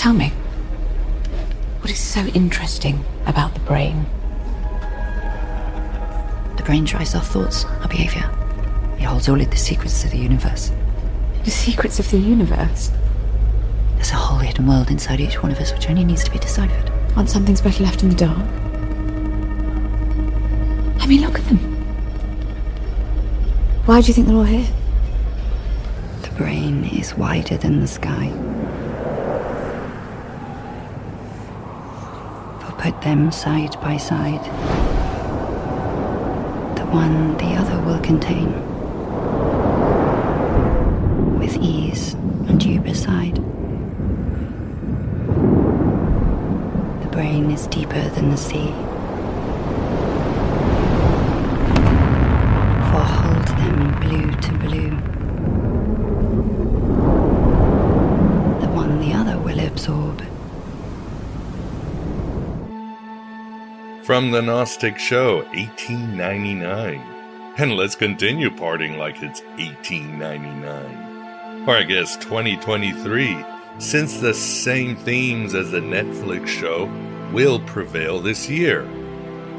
Tell me, what is so interesting about the brain? The brain drives our thoughts, our behavior. It holds all of the secrets of the universe. The secrets of the universe? There's a whole hidden world inside each one of us which only needs to be deciphered. Aren't some things better left in the dark? I mean, look at them. Why do you think they're all here? The brain is wider than the sky. Put them side by side. The one the other will contain. With ease and you beside. The brain is deeper than the sea. For hold them blue to blue. From the Gnostic Show, 1899. And let's continue parting like it's 1899. Or I guess 2023, since the same themes as the Netflix show will prevail this year.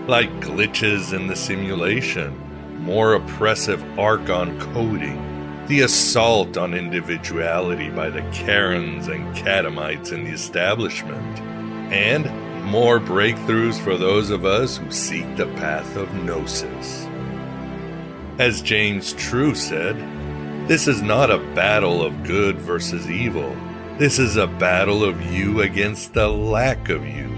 Like glitches in the simulation, more oppressive Archon coding, the assault on individuality by the Karens and Catamites in the establishment, and more breakthroughs for those of us who seek the path of Gnosis. As James True said, this is not a battle of good versus evil. This is a battle of you against the lack of you.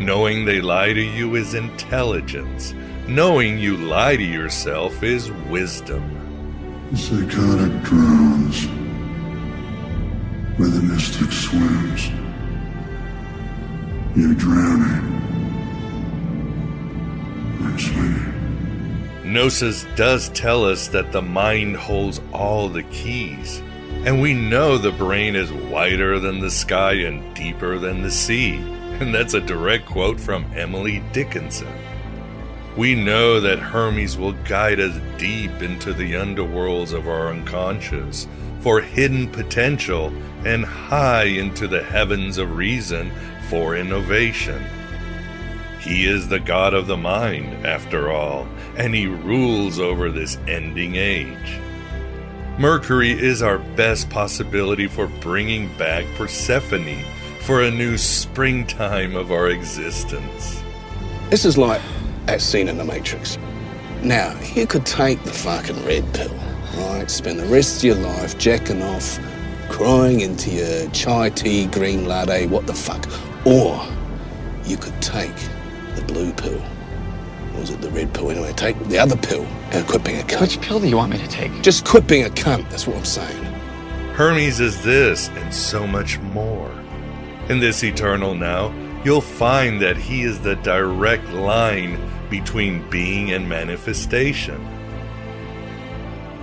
Knowing they lie to you is intelligence. Knowing you lie to yourself is wisdom. Psychotic drowns where the mystic swims. You're drowning. Gnosis does tell us that the mind holds all the keys, and we know the brain is wider than the sky and deeper than the sea. And that's a direct quote from Emily Dickinson. We know that Hermes will guide us deep into the underworlds of our unconscious for hidden potential and high into the heavens of reason for innovation. He is the God of the mind, after all, and he rules over this ending age. Mercury is our best possibility for bringing back Persephone for a new springtime of our existence. This is like that scene in The Matrix. Now, you could take the fucking red pill, right? Spend the rest of your life jacking off, crying into your chai tea, green latte, what the fuck. Or you could take the blue pill. Or was it the red pill? Anyway, take the other pill and quit being a cunt. Which pill do you want me to take? Just quit being a cunt, that's what I'm saying. Hermes is this and so much more. In this eternal now, you'll find that he is the direct line between being and manifestation.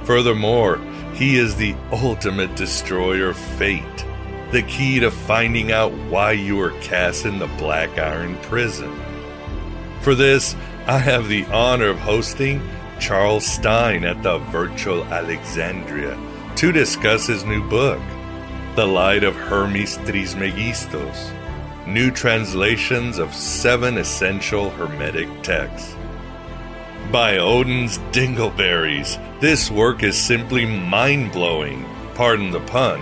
Furthermore, he is the ultimate destroyer of fate, the key to finding out why you are cast in the Black Iron prison. For this, I have the honor of hosting Charles Stein at the Virtual Alexandria to discuss his new book, The Light of Hermes Trismegistus New Translations of Seven Essential Hermetic Texts. By Odin's Dingleberries, this work is simply mind blowing, pardon the pun,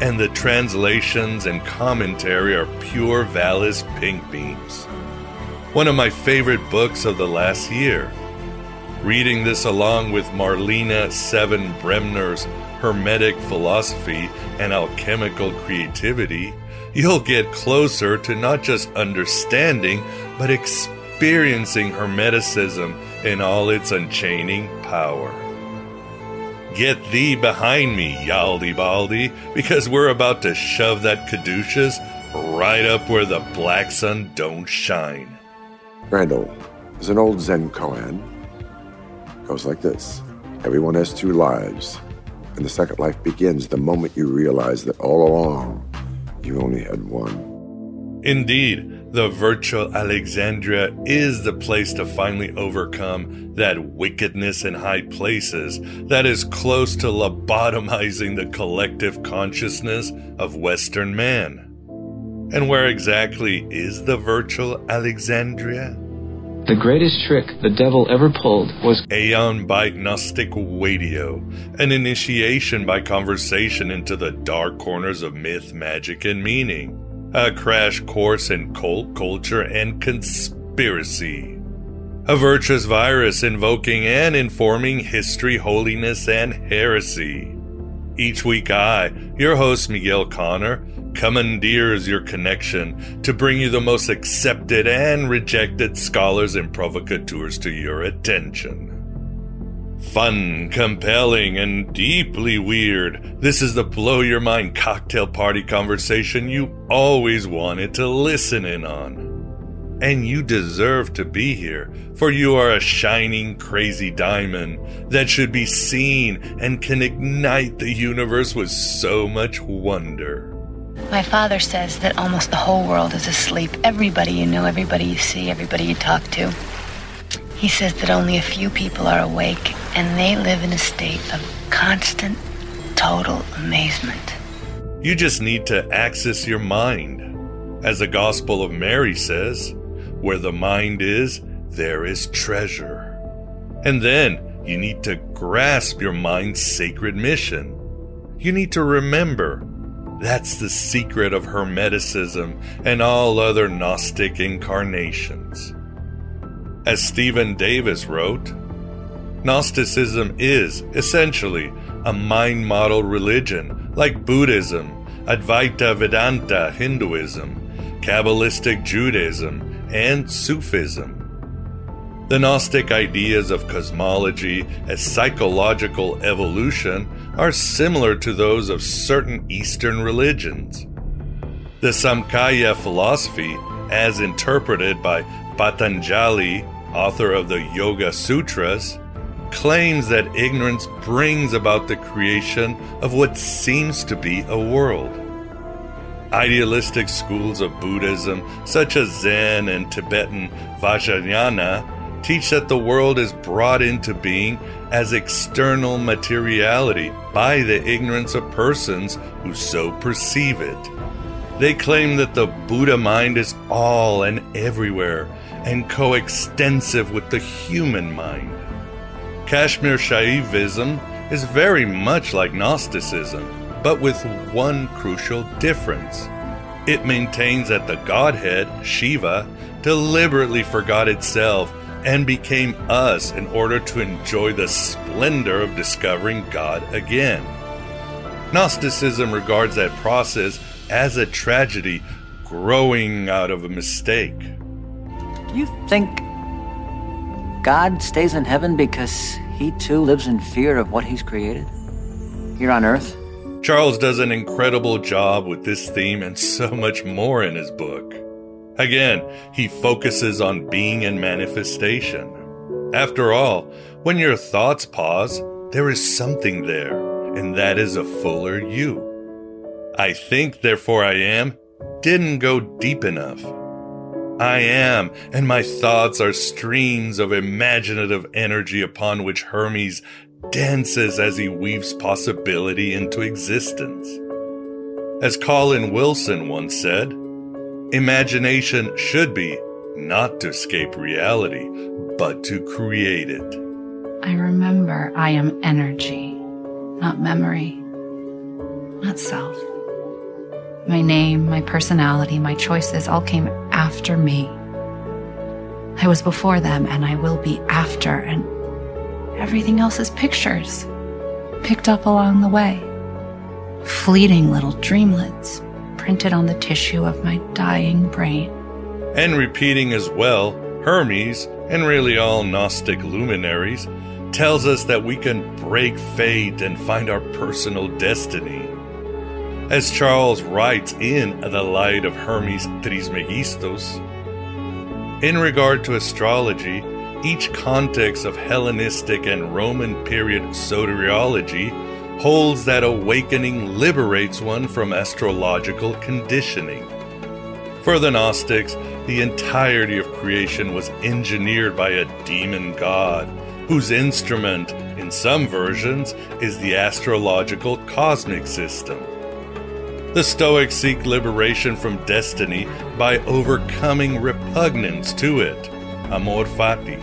and the translations and commentary are pure Valis pink beams. One of my favorite books of the last year. Reading this along with Marlene Seven Bremner's Hermetic Philosophy and Alchemical Creativity, you'll get closer to not just understanding, but experiencing Hermeticism in all its unchaining power. Get thee behind me, Yaldi Baldi, because we're about to shove that caduceus right up where the black sun don't shine. Randall is an old Zen koan. Goes like this Everyone has two lives, and the second life begins the moment you realize that all along you only had one. Indeed, the virtual Alexandria is the place to finally overcome that wickedness in high places that is close to lobotomizing the collective consciousness of Western man. And where exactly is the virtual Alexandria? The greatest trick the devil ever pulled was Aeon Byte Gnostic Radio, an initiation by conversation into the dark corners of myth, magic, and meaning. A crash course in cult culture and conspiracy. A virtuous virus invoking and informing history, holiness, and heresy. Each week, I, your host Miguel Conner, commandeers your connection to bring you the most accepted and rejected scholars and provocateurs to your attention. Fun, compelling, and deeply weird. This is the blow your mind cocktail party conversation you always wanted to listen in on. And you deserve to be here, for you are a shining, crazy diamond that should be seen and can ignite the universe with so much wonder. My father says that almost the whole world is asleep. Everybody you know, everybody you see, everybody you talk to. He says that only a few people are awake, and they live in a state of constant, total amazement. You just need to access your mind. As the Gospel of Mary says, where the mind is, there is treasure. And then you need to grasp your mind's sacred mission. You need to remember that's the secret of Hermeticism and all other Gnostic incarnations. As Stephen Davis wrote, Gnosticism is essentially a mind model religion like Buddhism, Advaita Vedanta Hinduism, Kabbalistic Judaism, and Sufism. The Gnostic ideas of cosmology as psychological evolution are similar to those of certain Eastern religions. The Samkhya philosophy, as interpreted by Patanjali, author of the Yoga Sutras, claims that ignorance brings about the creation of what seems to be a world. Idealistic schools of Buddhism, such as Zen and Tibetan Vajrayana, teach that the world is brought into being as external materiality by the ignorance of persons who so perceive it. They claim that the Buddha mind is all and everywhere and coextensive with the human mind. Kashmir Shaivism is very much like Gnosticism, but with one crucial difference. It maintains that the Godhead, Shiva, deliberately forgot itself and became us in order to enjoy the splendor of discovering God again. Gnosticism regards that process as a tragedy growing out of a mistake. You think God stays in heaven because he too lives in fear of what he's created? Here on earth? Charles does an incredible job with this theme and so much more in his book. Again, he focuses on being and manifestation. After all, when your thoughts pause, there is something there, and that is a fuller you. I think, therefore I am, didn't go deep enough. I am, and my thoughts are streams of imaginative energy upon which Hermes dances as he weaves possibility into existence. As Colin Wilson once said, Imagination should be not to escape reality, but to create it. I remember I am energy, not memory, not self. My name, my personality, my choices all came after me. I was before them and I will be after, and everything else is pictures picked up along the way. Fleeting little dreamlets printed on the tissue of my dying brain. And repeating as well, Hermes, and really all Gnostic luminaries, tells us that we can break fate and find our personal destiny. As Charles writes in The Light of Hermes Trismegistus, in regard to astrology, each context of Hellenistic and Roman period soteriology holds that awakening liberates one from astrological conditioning. For the Gnostics, the entirety of creation was engineered by a demon god, whose instrument, in some versions, is the astrological cosmic system. The Stoics seek liberation from destiny by overcoming repugnance to it, amor fati.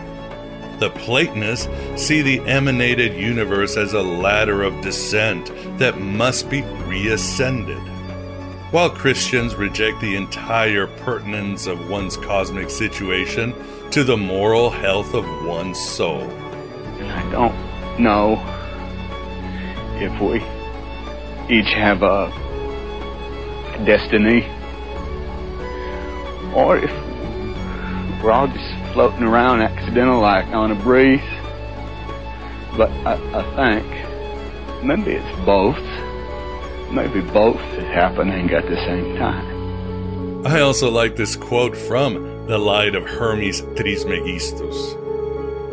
The Platonists see the emanated universe as a ladder of descent that must be reascended, while Christians reject the entire pertinence of one's cosmic situation to the moral health of one's soul. I don't know if we each have a destiny. Or if we're all just floating around accidental like on a breeze. But I, I think maybe it's both. Maybe both is happening at the same time. I also like this quote from The Light of Hermes Trismegistus.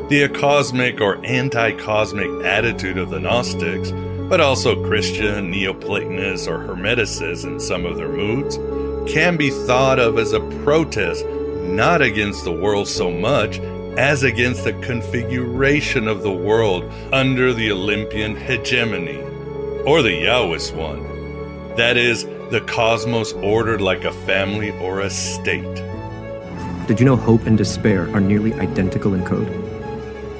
The cosmic or anti cosmic attitude of the Gnostics but also Christian, Neoplatonists, or Hermeticists in some of their moods, can be thought of as a protest not against the world so much as against the configuration of the world under the Olympian hegemony, or the Yahwist one. That is, the cosmos ordered like a family or a state. Did you know hope and despair are nearly identical in code?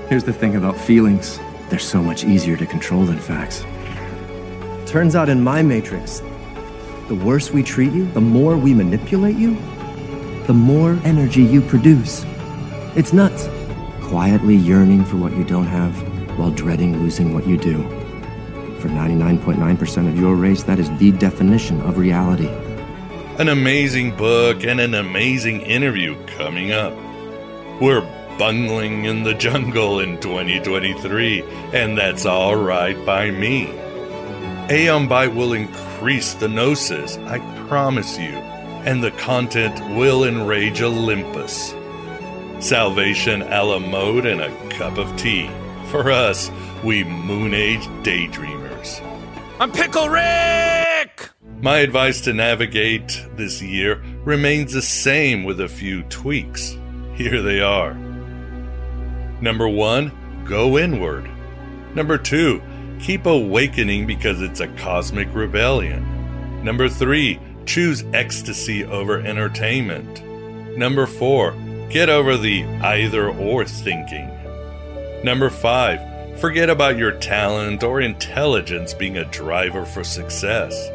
Here's the thing about feelings they're so much easier to control than facts. Turns out in my matrix, the worse we treat you, the more we manipulate you, the more energy you produce. It's nuts. Quietly yearning for what you don't have while dreading losing what you do. For 99.9% of your race, that is the definition of reality. An amazing book and an amazing interview coming up. We're bungling in the jungle in 2023, and that's all right by me. Aeon Byte will increase the gnosis, I promise you, and the content will enrage Olympus. Salvation a la mode and a cup of tea. For us, we Moon Age daydreamers. I'm Pickle Rick! My advice to navigate this year remains the same with a few tweaks. Here they are. Number one, go inward. Number two, Keep awakening because it's a cosmic rebellion. Number three, choose ecstasy over entertainment. Number four, get over the either or thinking. Number five, forget about your talent or intelligence being a driver for success.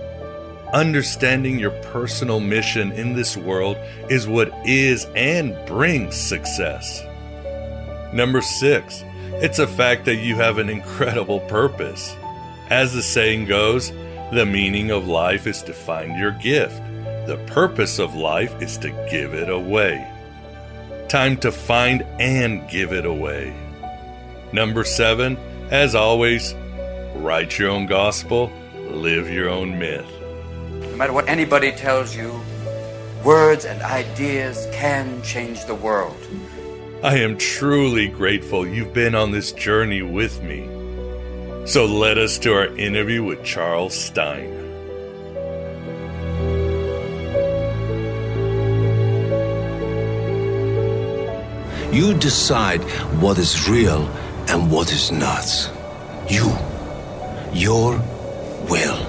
Understanding your personal mission in this world is what is and brings success. Number six, it's a fact that you have an incredible purpose. As the saying goes, the meaning of life is to find your gift. The purpose of life is to give it away. Time to find and give it away. Number seven, as always, write your own gospel, live your own myth. No matter what anybody tells you, words and ideas can change the world. I am truly grateful you've been on this journey with me. So let us to our interview with Charles Stein. You decide what is real and what is not. You. Your will.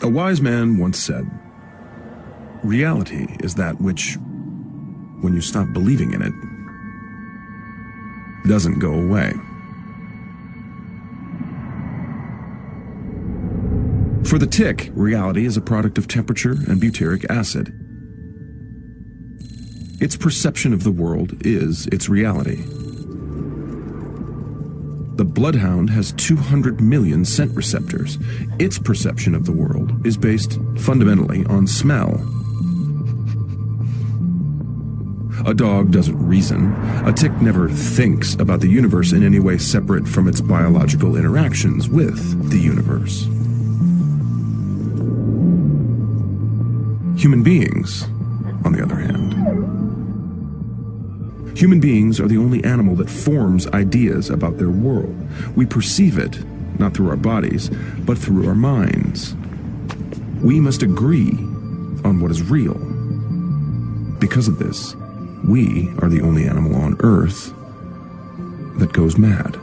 A wise man once said, Reality is that which, when you stop believing in it, doesn't go away. For the tick, reality is a product of temperature and butyric acid. Its perception of the world is its reality. The bloodhound has 200 million scent receptors. Its perception of the world is based fundamentally on smell A dog doesn't reason. A tick never thinks about the universe in any way separate from its biological interactions with the universe. Human beings, on the other hand, Human beings are the only animal that forms ideas about their world. We perceive it, not through our bodies, but through our minds. We must agree on what is real. Because of this, we are the only animal on Earth that goes mad.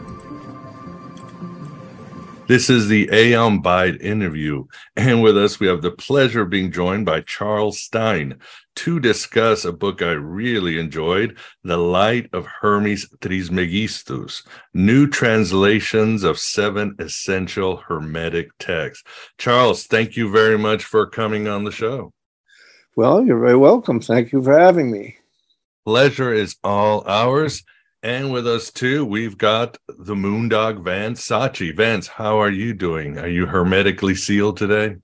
This is the Aeon Byte interview. And with us, we have the pleasure of being joined by Charles Stein to discuss a book I really enjoyed, The Light of Hermes Trismegistus, New Translations of Seven Essential Hermetic Texts. Charles, thank you very much for coming on the show. Well, you're very welcome. Thank you for having me. Pleasure is all ours. And with us too, we've got the Moondog Vance Sachi. Vance, how are you doing? Are you hermetically sealed today?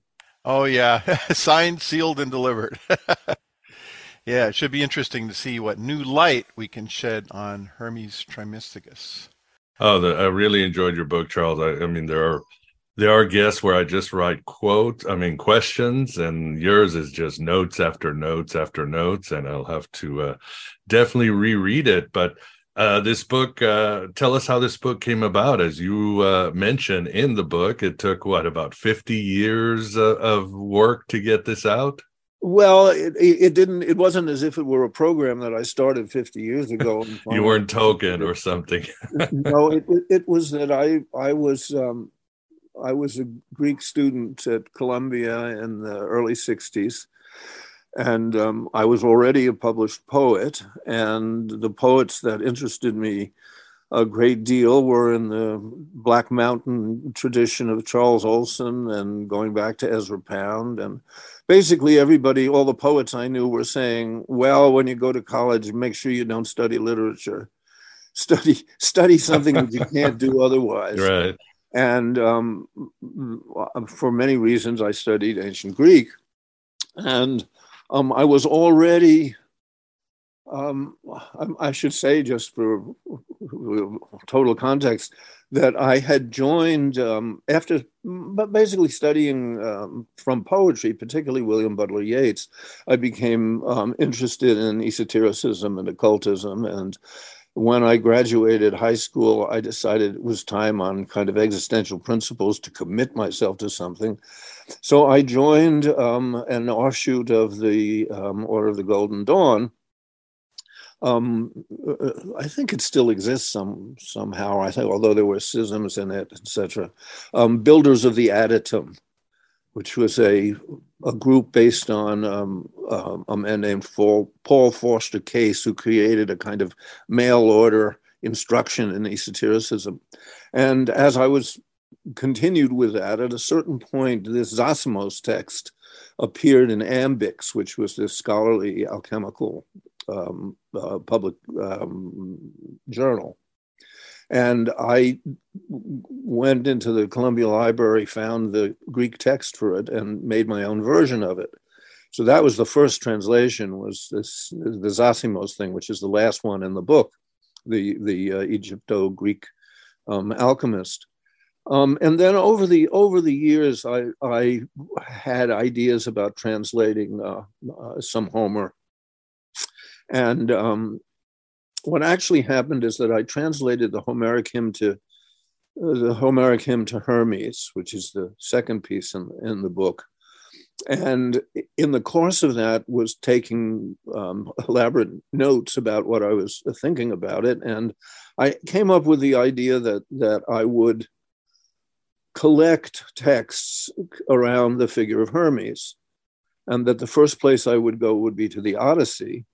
Oh yeah, signed, sealed, and delivered. yeah, it should be interesting to see what new light we can shed on Hermes Trismegistus. Oh, the, I really enjoyed your book, Charles. I, I mean, there are there are guests where I just write quotes, I mean questions, and yours is just notes after notes after notes, and I'll have to uh, definitely reread it. But uh, this book, uh, tell us how this book came about. As you uh, mentioned in the book, it took what about fifty years uh, of work to get this out. Well, it, it didn't. It wasn't as if it were a program that I started 50 years ago. you weren't token or something. no, it, it was that I I was um, I was a Greek student at Columbia in the early 60s, and um, I was already a published poet. And the poets that interested me a great deal were in the Black Mountain tradition of Charles Olson and going back to Ezra Pound. And basically, everybody, all the poets I knew were saying, well, when you go to college, make sure you don't study literature. Study, study something that you can't do otherwise. Right. And um, for many reasons, I studied ancient Greek. And um, I was already, um, I, I, should say, just for total context, that I had joined um, after basically studying um, from poetry, particularly William Butler Yeats. I became um, interested in esotericism and occultism and when I graduated high school, I decided it was time on kind of existential principles to commit myself to something. So I joined um, an offshoot of the um, Order of the Golden Dawn. Um, uh, I think it still exists some somehow. I think, although there were schisms in it, etc. Um, Builders of the Adytum, which was a a group based on um, uh, a man named Paul, Foster Case, who created a kind of mail order instruction in esotericism. And as I was continued with that, at a certain point, this Zosimos text appeared in Ambix, which was this scholarly alchemical um, uh, public um, journal. And I went into the Columbia Library, found the Greek text for it, and made my own version of it. So that was the first translation. Was this the Zosimos thing, which is the last one in the book, the the uh, Egypto-Greek um, alchemist. Um, and then over the over the years, I I had ideas about translating uh, uh, some Homer, and um, what actually happened is that I translated the Homeric hymn to uh, the Homeric hymn to Hermes, which is the second piece in, in the book. And in the course of that was taking um, elaborate notes about what I was thinking about it. And I came up with the idea that that I would collect texts around the figure of Hermes. And that the first place I would go would be to the Odyssey,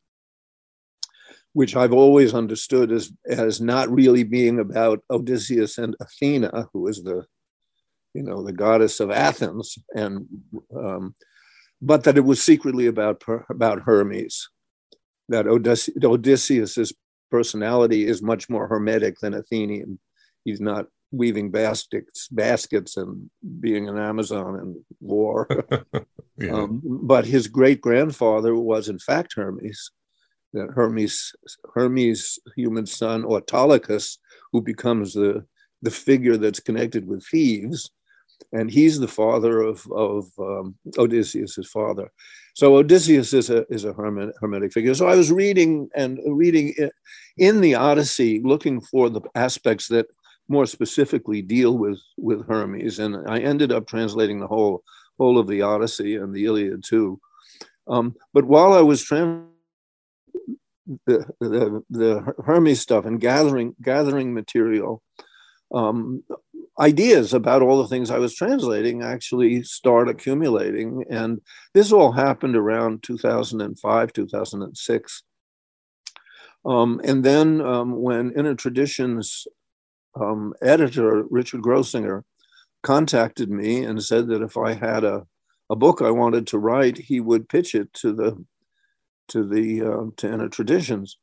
which I've always understood as as not really being about Odysseus and Athena, who is the, you know, the goddess of Athens, and um, but that it was secretly about about Hermes, that Odysseus, Odysseus's personality is much more hermetic than Athenian. He's not weaving baskets, baskets and being an Amazon in war. yeah. um, but his great grandfather was in fact Hermes that Hermes, Hermes' human son Autolycus, who becomes the, the figure that's connected with Thebes, and he's the father of, of um, Odysseus, his father. So Odysseus is a, is a hermet, hermetic figure. So I was reading and reading in the Odyssey, looking for the aspects that more specifically deal with, with Hermes. And I ended up translating the whole, whole of the Odyssey and the Iliad too. Um, but while I was translating the, the, the Hermes stuff and gathering, gathering material, um, ideas about all the things I was translating actually start accumulating. And this all happened around 2005, 2006. Um, and then um, when Inner Traditions um, editor, Richard Grossinger, contacted me and said that if I had a, a book I wanted to write, he would pitch it to the to the uh, to Inner Traditions.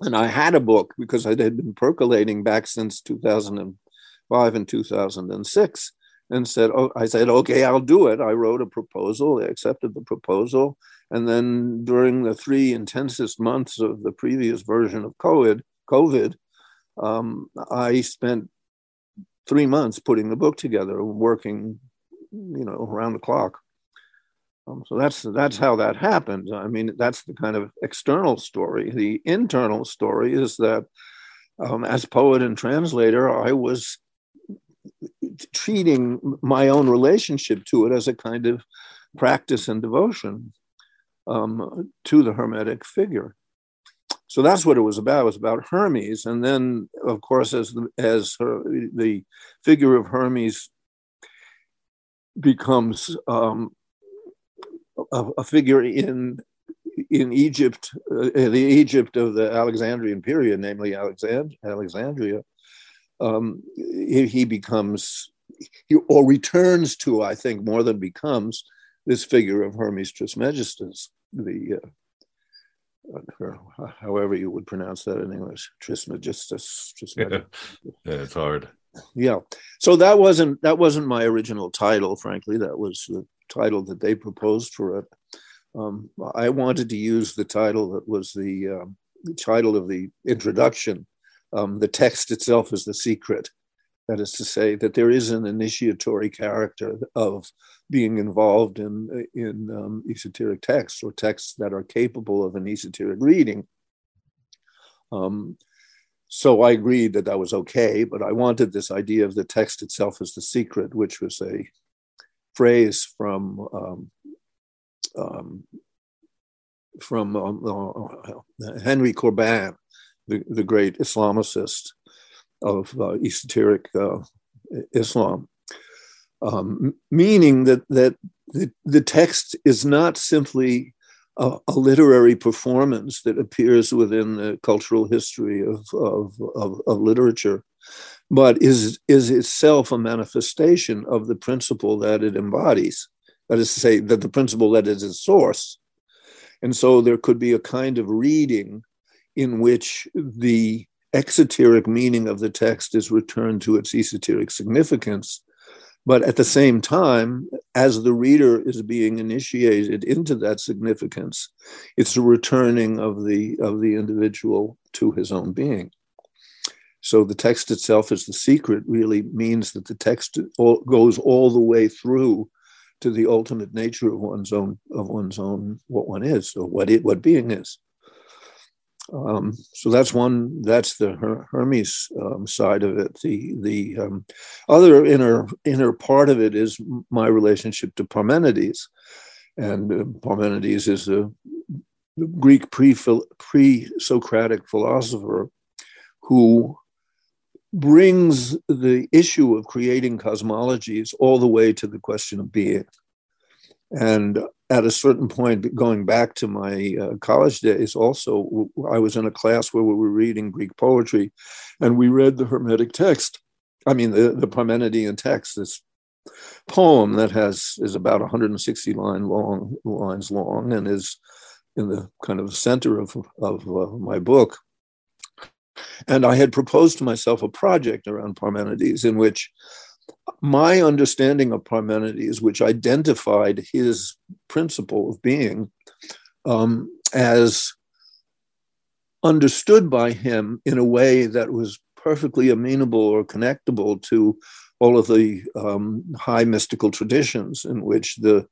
And I had a book because I had been percolating back since 2005 and 2006 and said, oh, I said, okay, I'll do it. I wrote a proposal. They accepted the proposal. And then during the three intensest months of the previous version of COVID, COVID, um, I spent three months putting the book together, working, you know, around the clock. Um, so that's that's how that happened. I mean, that's the kind of external story. The internal story is that, um, as poet and translator, I was treating my own relationship to it as a kind of practice and devotion um, to the Hermetic figure. So that's what it was about. It was about Hermes, and then, of course, as the, as her, the figure of Hermes becomes um, a, a, figure in in Egypt, uh, the Egypt of the Alexandrian period, namely Alexand- Alexandria, um, he, he, becomes, he, or returns to, I think, more than becomes this figure of Hermes Trismegistus, the uh, however you would pronounce that in English, Trismegistus. Trismegistus. Yeah. yeah, it's hard. Yeah, so that wasn't that wasn't my original title. Frankly, that was the title that they proposed for it. Um, I wanted to use the title that was the, uh, the title of the introduction um, the text itself is the secret. That is to say, that there is an initiatory character of being involved in, in um, esoteric texts or texts that are capable of an esoteric reading. Um, so I agreed that that was okay, but I wanted this idea of the text itself as the secret, which was a phrase from um, um, from um, uh, Henry Corbin, the, the great Islamicist of uh, esoteric uh, Islam, um, meaning that that the, the text is not simply a, a, literary performance that appears within the cultural history of, of, of, of literature, but is, is itself a manifestation of the principle that it embodies. That is to say, that the principle that is its source. And so there could be a kind of reading in which the exoteric meaning of the text is returned to its esoteric significance. But at the same time, as the reader is being initiated into that significance, it's a returning of the, of the individual to his own being. So the text itself is the secret really means that the text all, goes all the way through to the ultimate nature of one's own of one's own what one is or what it what being is. Um, so that's one. That's the Her- Hermes um, side of it. The the um, other inner inner part of it is my relationship to Parmenides, and uh, Parmenides is a Greek pre pre Socratic philosopher who brings the issue of creating cosmologies all the way to the question of being. And at a certain point, going back to my uh, college days, also, I was in a class where we were reading Greek poetry and we read the Hermetic text. I mean, the, the Parmenidean text, this poem that has is about 160 line long lines long and is in the kind of center of, of uh, my book. And I had proposed to myself a project around Parmenides in which my understanding of Parmenides, which identified his principle of being um, as understood by him in a way that was perfectly amenable or connectable to all of the um, high mystical traditions in which the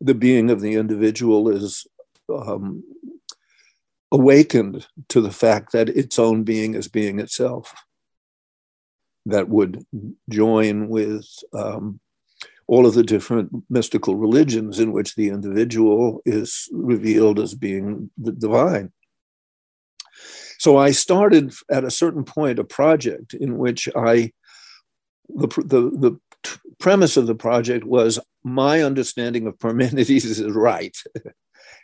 the being of the individual is um, awakened to the fact that its own being is being itself. That would join with um, all of the different mystical religions in which the individual is revealed as being the divine. So I started at a certain point a project in which I, the, the, the premise of the project was my understanding of Parmenides is right.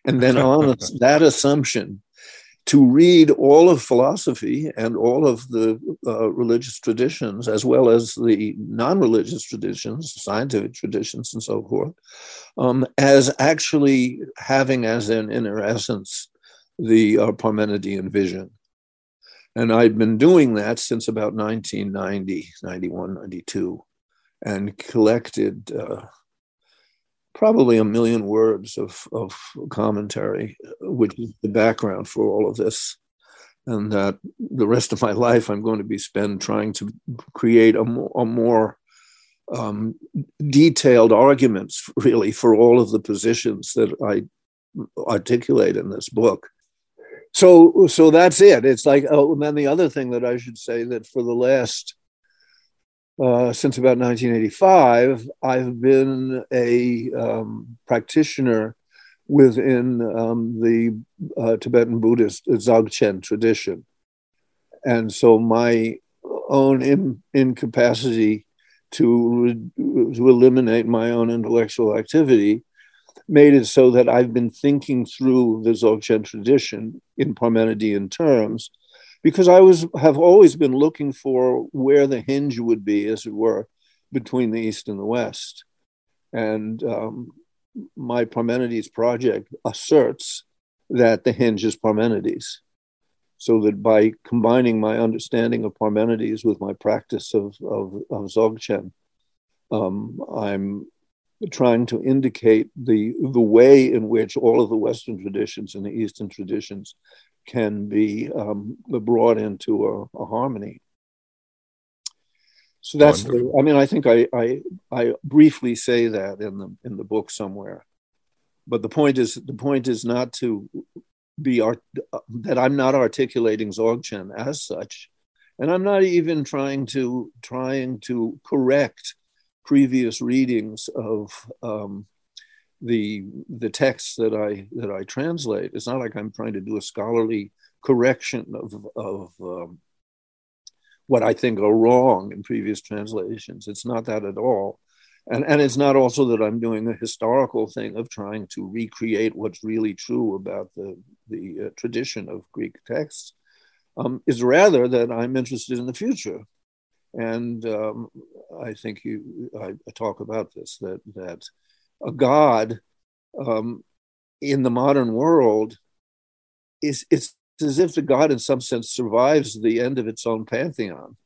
and then on that assumption, to read all of philosophy and all of the uh, religious traditions, as well as the non religious traditions, scientific traditions, and so forth, um, as actually having as an inner essence the uh, Parmenidean vision. And I'd been doing that since about 1990, 91, 92, and collected uh, probably a million words of, of commentary, which is the background for all of this. And that the rest of my life I'm going to be spent trying to create a more, a more um, detailed arguments, really, for all of the positions that I articulate in this book. So, so that's it. It's like, oh, and then the other thing that I should say that for the last uh, since about 1985, I've been a um, practitioner within um, the uh, Tibetan Buddhist Dzogchen tradition. And so my own in, incapacity to, to eliminate my own intellectual activity made it so that I've been thinking through the Dzogchen tradition in Parmenidean terms because I was have always been looking for where the hinge would be, as it were, between the East and the West. And um, my Parmenides project asserts that the hinge is Parmenides. So that by combining my understanding of Parmenides with my practice of, of, of Dzogchen, um, I'm trying to indicate the, the way in which all of the Western traditions and the Eastern traditions can be um, brought into a, a, harmony. So that's the, I mean, I think I, I, I briefly say that in the in the book somewhere, but the point is the point is not to be art, that I'm not articulating Dzogchen as such, and I'm not even trying to trying to correct previous readings of um, the the texts that I that I translate. It's not like I'm trying to do a scholarly correction of of um, what I think are wrong in previous translations. It's not that at all. And, and it's not also that I'm doing a historical thing of trying to recreate what's really true about the, the uh, tradition of Greek texts. Um, is rather that I'm interested in the future. And um, I think you, I, I, talk about this that, that a God um, in the modern world is it's as if the God, in some sense, survives the end of its own pantheon.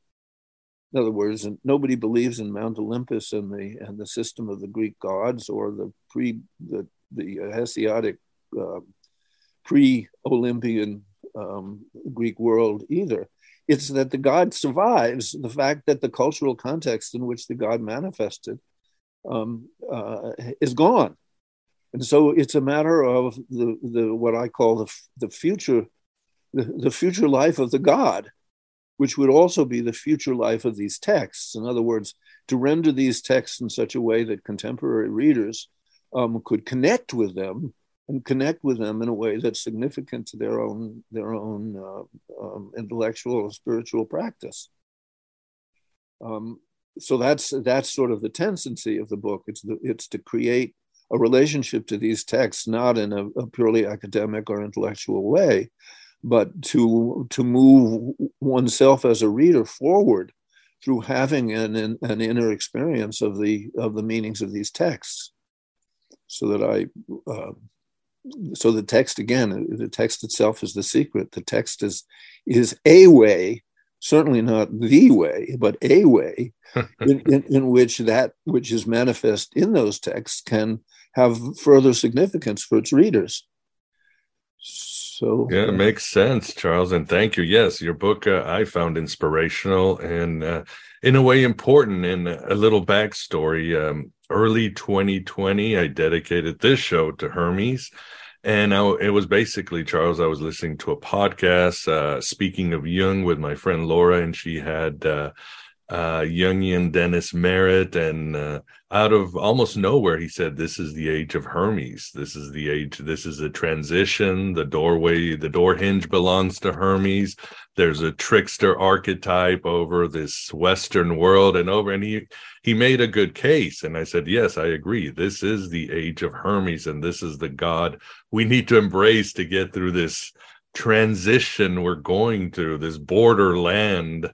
In other words, nobody believes in Mount Olympus and the and the system of the Greek gods or the pre the the Hesiodic uh, pre-Olympian um, Greek world either. It's that the God survives the fact that the cultural context in which the God manifested um, uh, is gone. And so it's a matter of the, the what I call the, the future, the, the future life of the God, which would also be the future life of these texts. In other words, to render these texts in such a way that contemporary readers um, could connect with them and connect with them in a way that's significant to their own their own uh, um, intellectual or spiritual practice. Um, so that's that's sort of the tendency of the book. It's the, it's to create a relationship to these texts, not in a, a purely academic or intellectual way, but to to move oneself as a reader forward through having an, an, an inner experience of the of the meanings of these texts, so that I. Uh, so the text again, the text itself is the secret. The text is is a way certainly not the way, but a way in, in, in, which that which is manifest in those texts can have further significance for its readers. So yeah, it makes sense, Charles, and thank you. Yes, your book uh, I found inspirational and uh, in a way important. And a little backstory: um, early 2020, I dedicated this show to Hermes. And I, it was basically Charles. I was listening to a podcast, uh, speaking of Jung, with my friend Laura, and she had uh, uh, Jungian Dennis Merritt, and uh, out of almost nowhere, he said, "This is the age of Hermes. This is the age. This is a transition. The doorway, the door hinge belongs to Hermes. There's a trickster archetype over this Western world and over." And he he made a good case, and I said, "Yes, I agree. This is the age of Hermes, and this is the god we need to embrace to get through this." transition we're going through this borderland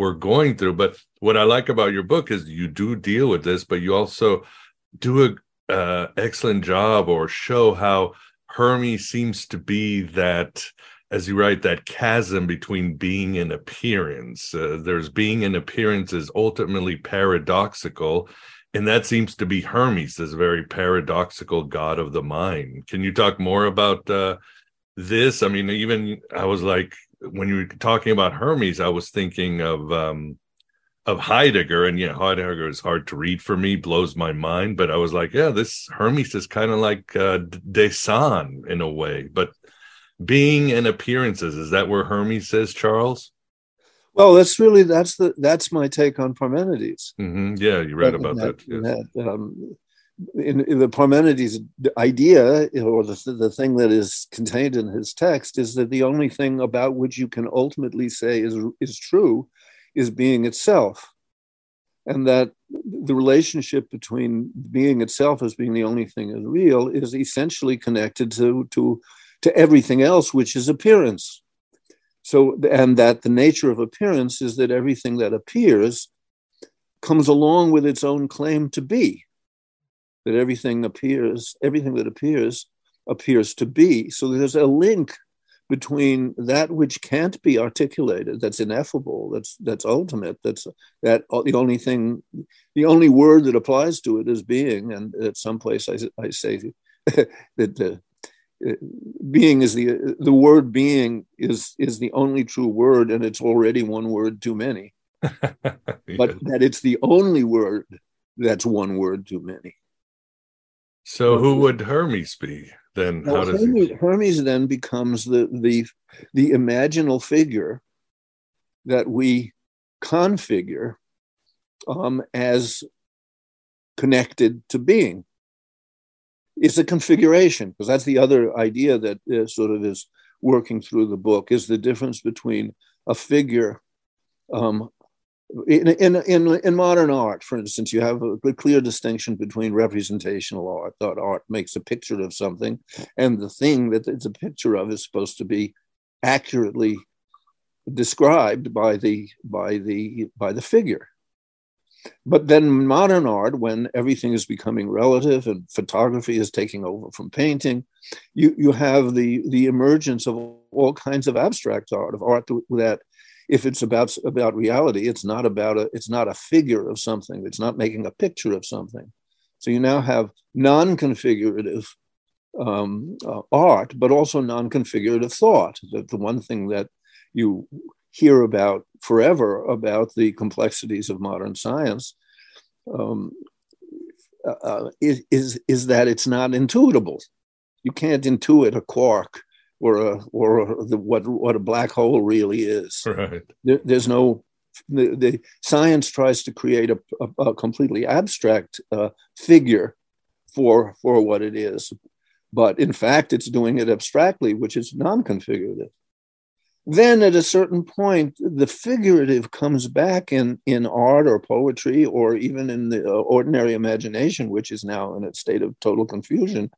we're going through. But what I like about your book is you do deal with this, but you also do a uh, excellent job or show how Hermes seems to be that, as you write, that chasm between being and appearance. Uh, there's being and appearance is ultimately paradoxical. And that seems to be Hermes, this very paradoxical god of the mind. Can you talk more about uh, this? I mean, even I was like, when you were talking about Hermes, I was thinking of um, of Heidegger, and yeah, Heidegger is hard to read for me, blows my mind. But I was like, yeah, this Hermes is kind of like uh, Dasein in a way, but being and appearances is that where Hermes says, Charles? Well, that's really that's the that's my take on Parmenides. Mm-hmm. Yeah, you read about that. that, yes. that um, in, in, the Parmenides idea, or the, the thing that is contained in his text, is that the only thing about which you can ultimately say is, is true is being itself. And that the relationship between being itself as being the only thing is real is essentially connected to, to, to everything else, which is appearance. So, and that the nature of appearance is that everything that appears comes along with its own claim to be that everything appears, everything that appears appears to be. So there's a link between that which can't be articulated, that's ineffable, that's that's ultimate, that's that the only thing, the only word that applies to it is being. And at some place I, I say that the uh, being is the the word being is is the only true word, and it's already one word too many. But that it's the only word that's one word too many. So who would Hermes be then? Well, How does Hermes, he... Hermes then becomes the the the imaginal figure that we configure um, as connected to being. It's a configuration because that's the other idea that uh, sort of is working through the book is the difference between a figure um, in, in, in, in modern art, for instance, you have a clear distinction between representational art, that art makes a picture of something, and the thing that it's a picture of is supposed to be accurately described by the by the by the figure. But then modern art, when everything is becoming relative and photography is taking over from painting, you, you have the, the emergence of all kinds of abstract art, of art that if it's about about reality it's not about a it's not a figure of something. It's not making a picture of something. So you now have non-configurative um, uh, art but also non-configurative thought. That the one thing that you hear about forever about the complexities of modern science um, uh, uh is, is is that it's not intuitable. You can't intuit a quark or a, or a, the, what what a black hole really is. Right. There, there's no the, the, science tries to create a, a, a completely abstract uh, figure for for what it is, but in fact, it's doing it abstractly, which is non-configurative. Then, at a certain point, the figurative comes back in in art or poetry or even in the uh, ordinary imagination, which is now in a state of total confusion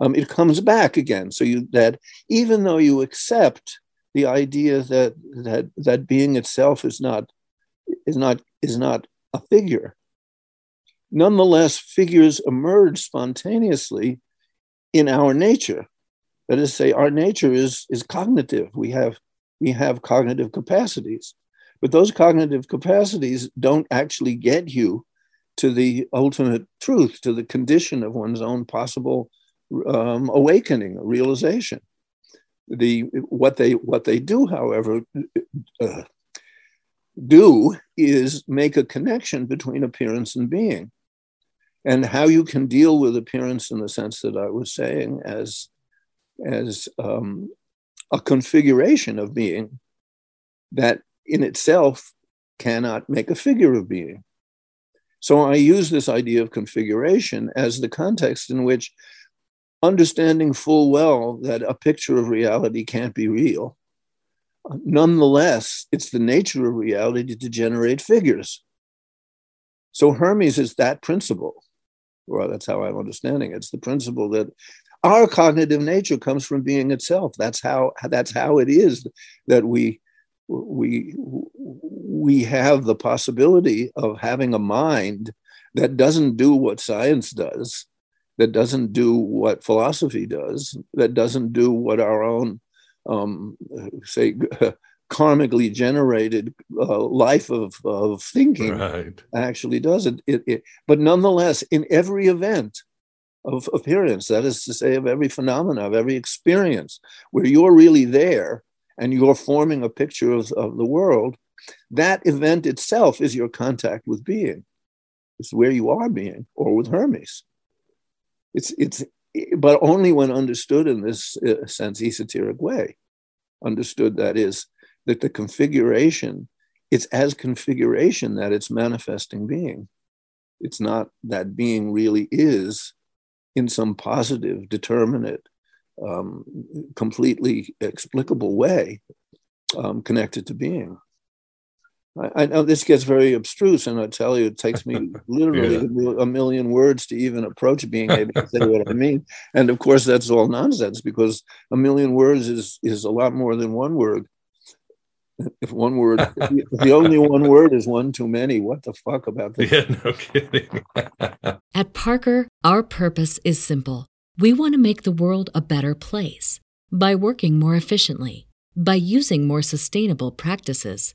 um, it comes back again. So you that even though you accept the idea that that that being itself is not is not is not a figure, nonetheless figures emerge spontaneously in our nature. That is, say, our nature is is cognitive. We have we have cognitive capacities, but those cognitive capacities don't actually get you to the ultimate truth, to the condition of one's own possible um, awakening, realization. the what they what they do, however, uh, do is make a connection between appearance and being, and how you can deal with appearance in the sense that I was saying as as um, a configuration of being that in itself cannot make a figure of being. So I use this idea of configuration as the context in which understanding full well that a picture of reality can't be real. Nonetheless, it's the nature of reality to generate figures. So Hermes is that principle. Well, that's how I'm understanding it. It's the principle that our cognitive nature comes from being itself. That's how that's how it is that we we we have the possibility of having a mind that doesn't do what science does, that doesn't do what philosophy does, that doesn't do what our own, um, say, karmically generated uh, life of, of thinking right. actually does it, it, it. But nonetheless, in every event of appearance, that is to say, of every phenomena, of every experience, where you're really there and you're forming a picture of, of the world, that event itself is your contact with being. It's where you are being, or with Hermes. It's it's but only when understood in this uh, sense esoteric way. Understood that is that the configuration, it's as configuration that it's manifesting being. It's not that being really is in some positive, determinate, um, completely explicable way um, connected to being. I, I, know this gets very abstruse, and I tell you, it takes me literally yeah. a million words to even approach being able to say what I mean. And of course, that's all nonsense because a million words is is a lot more than one word. If one word, if the only one word is one too many, what the fuck about this? Yeah, no kidding. At Parker, our purpose is simple. We want to make the world a better place by working more efficiently, by using more sustainable practices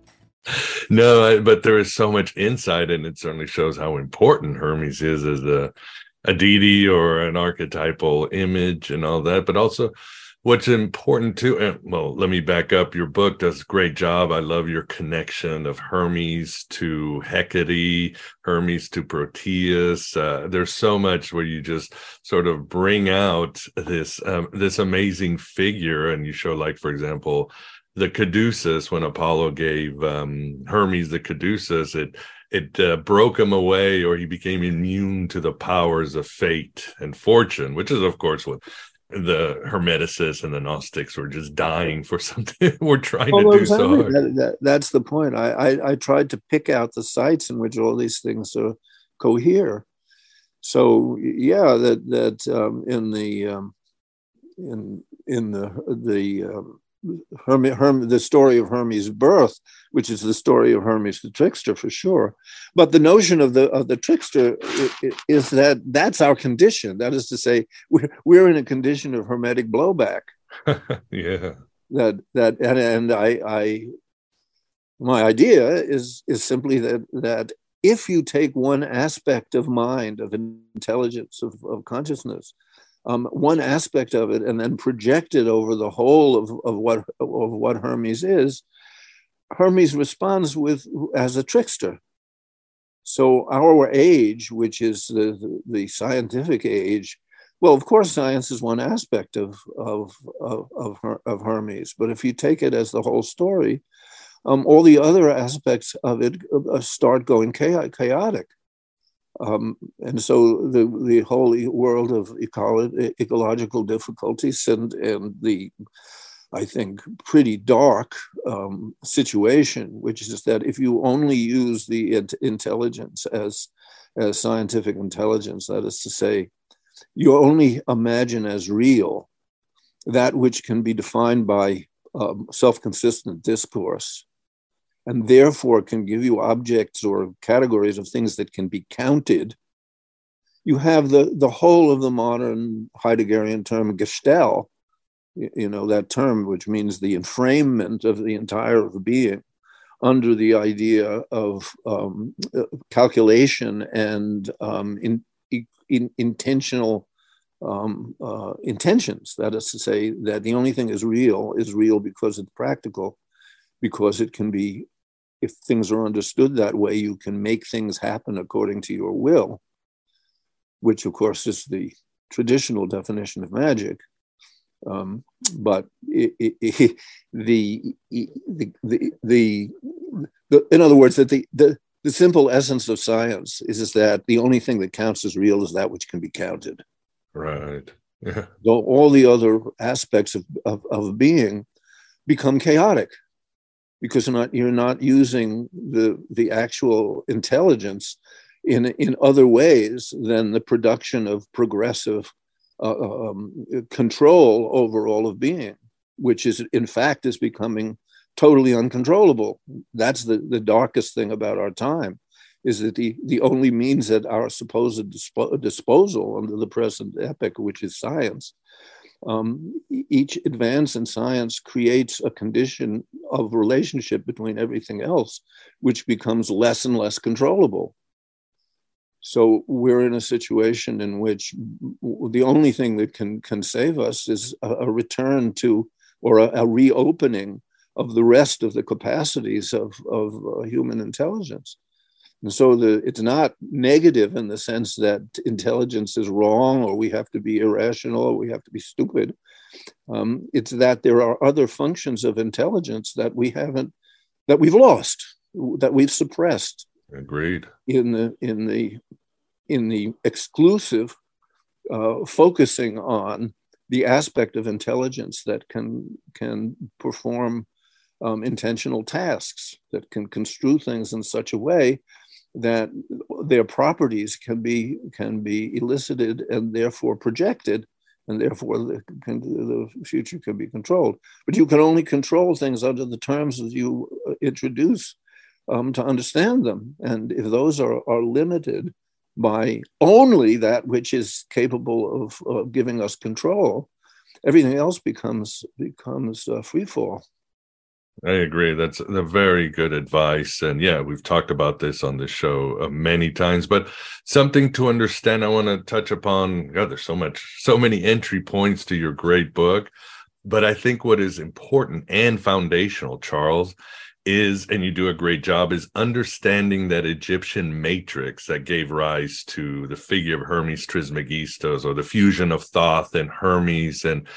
no but there is so much insight and it certainly shows how important hermes is as a a deity or an archetypal image and all that, but also what's important too. And well, let me back up. Your book does a great job. I love your connection of Hermes to Hecate, Hermes to Proteus. Uh, there's so much where you just sort of bring out this um, this amazing figure, and you show, like for example, the caduceus when Apollo gave um, Hermes the caduceus. It it uh, broke him away or he became immune to the powers of fate and fortune which is of course what the hermeticists and the gnostics were just dying for something we're trying well, to do so hard. That, that, that's the point I, I, I tried to pick out the sites in which all these things uh, cohere so yeah that that um, in the um, in in the the um, Hermes, Hermes, the story of Hermes' birth, which is the story of Hermes the trickster for sure. But the notion of the of the trickster is that that's our condition. That is to say, we're, we're in a condition of hermetic blowback. yeah. That that and, and I I my idea is is simply that that if you take one aspect of mind of intelligence of, of consciousness um, one aspect of it and then project it over the whole of, of what of what Hermes is, Hermes responds with as a trickster. So our age, which is the, the scientific age, well, of course, science is one aspect of of of, of, of Hermes, but if you take it as the whole story, um, all the other aspects of it uh, start going chaotic. Um, and so the, the whole world of ecolo- ecological difficulties and, and the, I think, pretty dark um, situation, which is that if you only use the intelligence as, as scientific intelligence, that is to say, you only imagine as real that which can be defined by um, self consistent discourse and therefore can give you objects or categories of things that can be counted, you have the, the whole of the modern Heideggerian term Gestell, you know, that term which means the enframement of the entire being under the idea of um, calculation and um, in, in, intentional um, uh, intentions. That is to say, that the only thing is real is real because it's practical, because it can be if things are understood that way, you can make things happen according to your will, which of course is the traditional definition of magic. Um, but it, it, it, the, the, the, the, in other words, that the, the, the simple essence of science is, is that the only thing that counts as real is that which can be counted. Right. Yeah. So all the other aspects of, of, of being become chaotic because you're not you're not using the the actual intelligence in in other ways than the production of progressive uh, um, control over all of being, which is in fact is becoming totally uncontrollable. That's the the darkest thing about our time, is that the the only means at our supposed dispo- disposal under the present epoch, which is science, um, each advance in science creates a condition of relationship between everything else, which becomes less and less controllable. So we're in a situation in which the only thing that can, can save us is a, a return to or a, a, reopening of the rest of the capacities of, of uh, human intelligence. And so the, it's not negative in the sense that intelligence is wrong or we have to be irrational or we have to be stupid. Um, it's that there are other functions of intelligence that we haven't, that we've lost, that we've suppressed. Agreed. In the in the in the exclusive uh, focusing on the aspect of intelligence that can can perform um, intentional tasks that can construe things in such a way that their properties can be can be elicited and therefore projected and therefore the, the, future can be controlled. But you can only control things under the terms that you uh, introduce um, to understand them. And if those are, are limited by only that which is capable of, giving us control everything else becomes becomes uh, free fall I agree. That's a very good advice. And yeah, we've talked about this on the show uh, many times, but something to understand, I want to touch upon. God, there's so much, so many entry points to your great book. But I think what is important and foundational, Charles, is, and you do a great job, is understanding that Egyptian matrix that gave rise to the figure of Hermes Trismegistus or the fusion of Thoth and Hermes and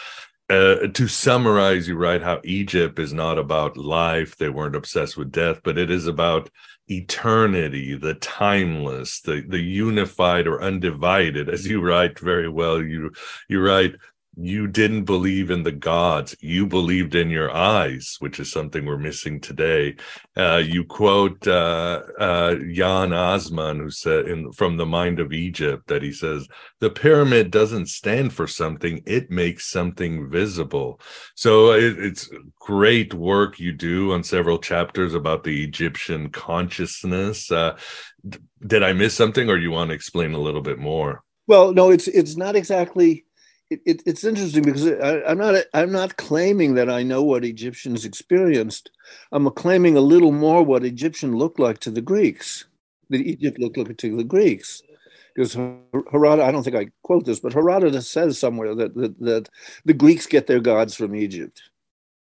uh, to summarize, you write how Egypt is not about life. They weren't obsessed with death, but it is about eternity, the timeless, the the unified or undivided. As you write very well, you you write you didn't believe in the gods. You believed in your eyes which is something we're missing today. Uh, you quote uh, uh, jan assmann who said in, from the mind of egypt that he says the pyramid doesn't stand for something it makes something visible. So it, it's great work you do on several chapters about the egyptian consciousness. Uh, did i miss something or you want to explain a little bit more? Well no it's it's not exactly it, it, it's interesting because I, am not I'm not claiming that I know what Egyptians experienced. I'm claiming a little more what Egyptian looked like to the Greeks, that Egypt looked like to the Greeks, because Herodotus, I don't think I quote this, but Herodotus says somewhere that that, that the Greeks get their gods from Egypt,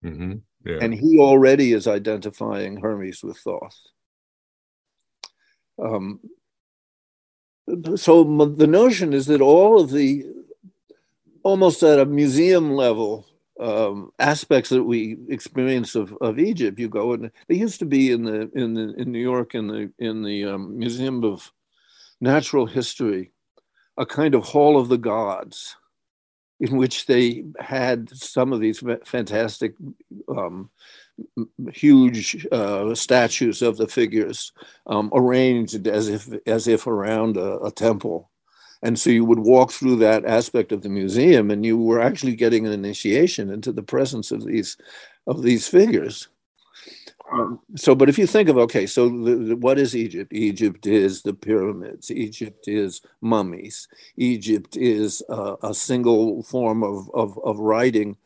mm-hmm. yeah. and he already is identifying Hermes with Thoth. Um, so the notion is that all of the almost at a museum level um, aspects that we experience of, of Egypt. You go and they used to be in the in the in New York in the in the um, Museum of Natural History, a kind of Hall of the Gods, in which they had some of these fantastic, um, huge uh, statues of the figures um, arranged as if as if around a, a temple and so you would walk through that aspect of the museum and you were actually getting an initiation into the presence of these of these figures. Um, so, but if you think of okay, so the, the, what is Egypt? Egypt is the pyramids. Egypt is mummies. Egypt is uh, a single form of of, of writing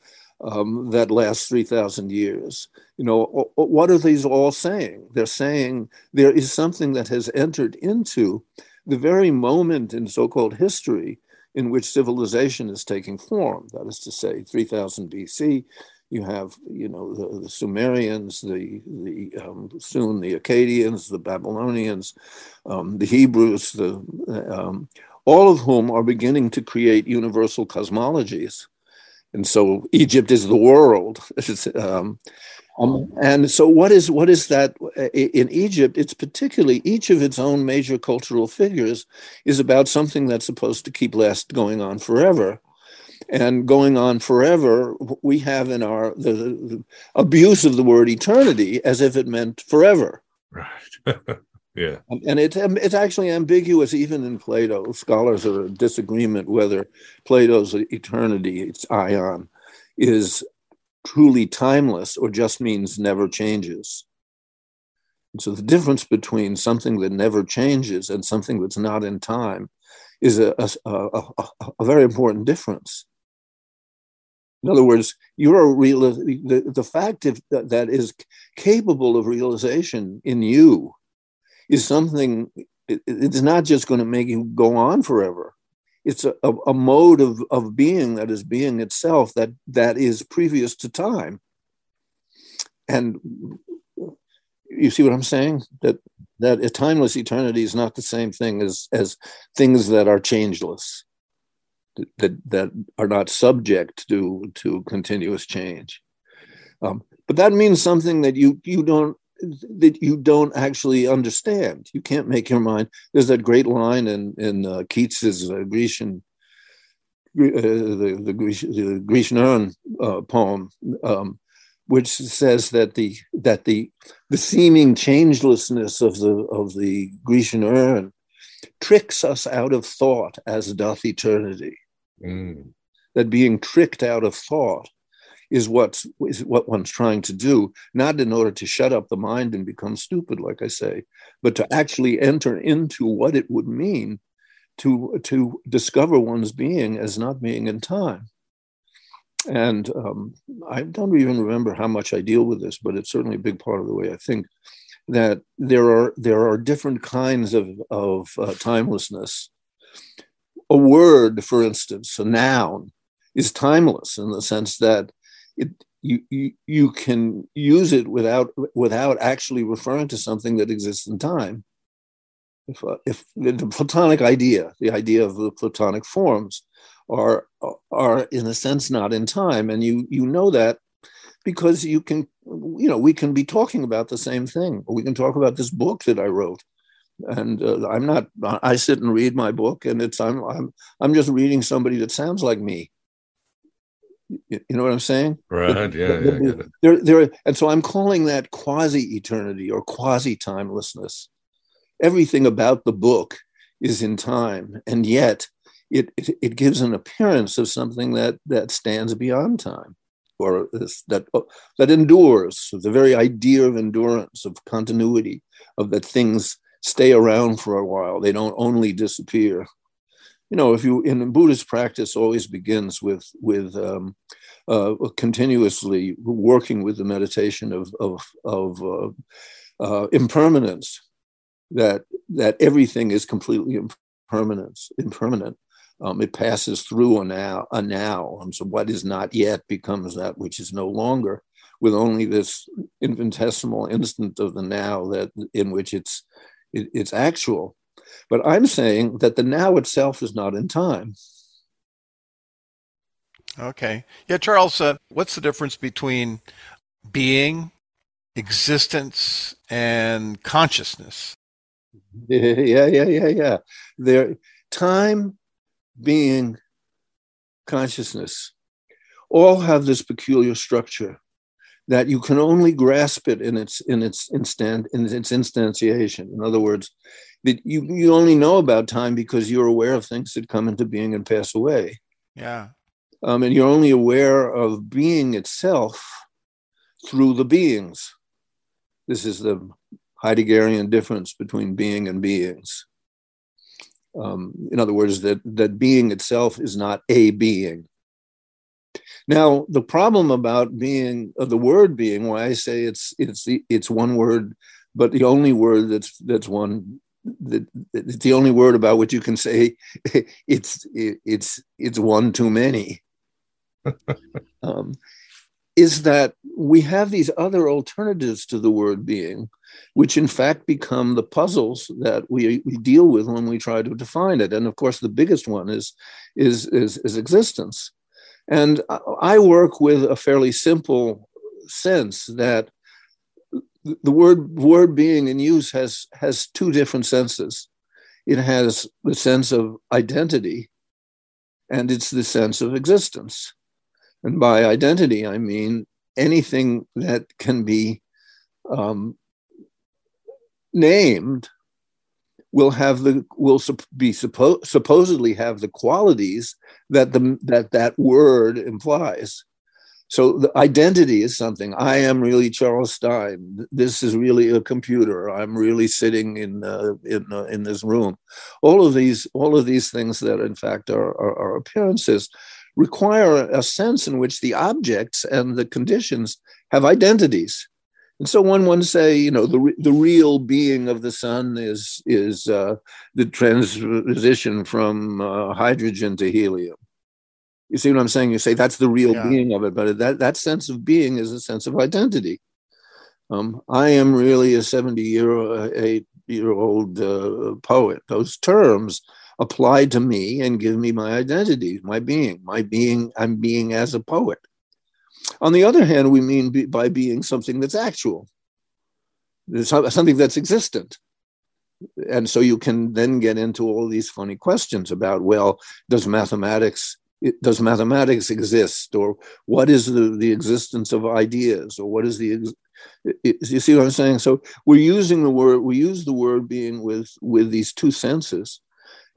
um, that lasts three thousand years. You know, what are these all saying? They're saying there is something that has entered into the very moment in so called history in which civilization is taking form, that is to say, 3000 BC, you have, you know, the, the Sumerians, the, the um, soon the Akkadians, the Babylonians, um, the Hebrews, the, um, all of whom are beginning to create universal cosmologies. And so Egypt is the world. Um, um, and so, what is what is that in Egypt? It's particularly each of its own major cultural figures is about something that's supposed to keep last going on forever, and going on forever. We have in our the, the abuse of the word eternity as if it meant forever. Right. yeah. And it, it's actually ambiguous even in Plato. Scholars are in disagreement whether Plato's eternity, its aion, is truly timeless or just means never changes. And so the difference between something that never changes and something that's not in time is a, a, a, a very important difference. In other words, you're a real the, the fact of, that is capable of realization in you is something it, it's not just going to make you go on forever it's a, a, mode of, of being that is being itself that that is previous to time. And you see what i'm saying? That that a timeless eternity is not the same thing as as things that are changeless that that are not subject to to continuous change. Um, but that means something that you you don't that you don't actually understand. You can't make your mind. There's that great line in in uh, Keats's uh, Grecian, uh, the the, Grecian, the Grecian urn uh, poem, um, which says that the that the the seeming changelessness of the of the Grecian urn tricks us out of thought as doth eternity. Mm. That being tricked out of thought is what's what one's trying to do, not in order to shut up the mind and become stupid, like I say, but to actually enter into what it would mean to to discover one's being as not being in time. And um, I don't even remember how much I deal with this, but it's certainly a big part of the way I think that there are there are different kinds of of uh, timelessness. A word, for instance, a noun, is timeless in the sense that it, you, you, you can use it without without actually referring to something that exists in time. If, uh, if the Platonic idea, the idea of the Platonic forms, are are in a sense not in time, and you you know that because you can you know we can be talking about the same thing. We can talk about this book that I wrote, and uh, I'm not. I sit and read my book, and it's I'm I'm I'm just reading somebody that sounds like me you know what I'm saying? Right. Yeah. yeah there, there, and so I'm calling that quasi eternity or quasi timelessness. Everything about the book is in time, and yet it, it, it gives an appearance of something that that stands beyond time, or that oh, that endures. The very idea of endurance, of continuity, of that things stay around for a while. They don't only disappear you know, if you in Buddhist practice always begins with with um, uh, continuously working with the meditation of of, of uh, uh, impermanence, that that everything is completely impermanence, impermanent. Um, it passes through a now, a now. Um, so what is not yet becomes that which is no longer, with only this infinitesimal instant of the now that in which it's it, it's actual. But I'm saying that the now itself is not in time. Okay. Yeah, Charles, uh, what's the difference between being, existence, and consciousness? Yeah, yeah, yeah, yeah. There, time, being, consciousness, all have this peculiar structure that you can only grasp it in its in its instant in its instantiation. In other words, that you you only know about time because you're aware of things that come into being and pass away. Yeah. Um, and you're only aware of being itself through the beings. This is the Heideggerian difference between being and beings. Um, in other words, that, that being itself is not a being. Now, the problem about being, uh, the word being, why I say it's it's the, it's one word, but the only word that's that's one that it's the only word about which you can say it's it's it's one too many. um, is that we have these other alternatives to the word being, which in fact become the puzzles that we, we deal with when we try to define it. And of course, the biggest one is, is, is, is existence. And I work with a fairly simple sense that the word word being in use has has two different senses. It has the sense of identity, and it's the sense of existence. And by identity, I mean anything that can be um, named will have the will be suppo- supposedly have the qualities that the that that word implies. So the identity is something. I am really Charles Stein. This is really a computer. I'm really sitting in uh, in uh, in this room. All of these all of these things that in fact are, are, are appearances require a sense in which the objects and the conditions have identities. And so one would say, you know, the, the real being of the sun is, is uh, the transition from uh, hydrogen to helium. You see what I'm saying? You say that's the real yeah. being of it, but that, that sense of being is a sense of identity. Um, I am really a 70 year, eight year old uh, poet. Those terms apply to me and give me my identity, my being, my being, I'm being as a poet. On the other hand, we mean be, by being something that's actual, something that's existent. And so you can then get into all these funny questions about, well, does mathematics does mathematics exist? Or what is the, the existence of ideas? Or what is the you see what i'm saying? So we're using the word we use the word being with with these two senses.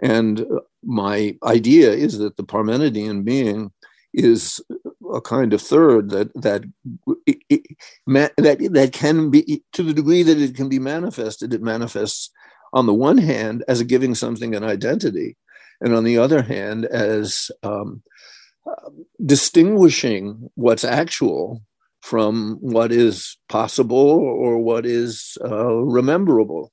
And uh, my idea is that the Parmenidean being is a kind of third that that it, that that can be to the degree that it can be manifested. It manifests on the one hand as giving something an identity, and on the other hand as um, distinguishing what's actual from what is possible or what is uh, rememberable.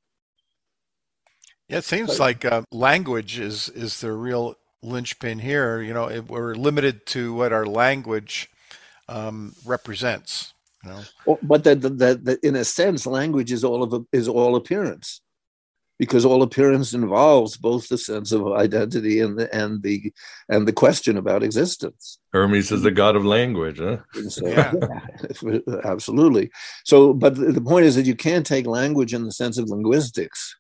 Yeah, it seems like uh, language is is the real linchpin here. You know, it, we're limited to what our language um, represents. You know, but that, that, that in a sense, language is all of a, is all appearance, because all appearance involves both the sense of identity and the and the and the question about existence. Hermes is the god of language, huh? So, yeah. absolutely. So, but the point is that you can't take language in the sense of linguistics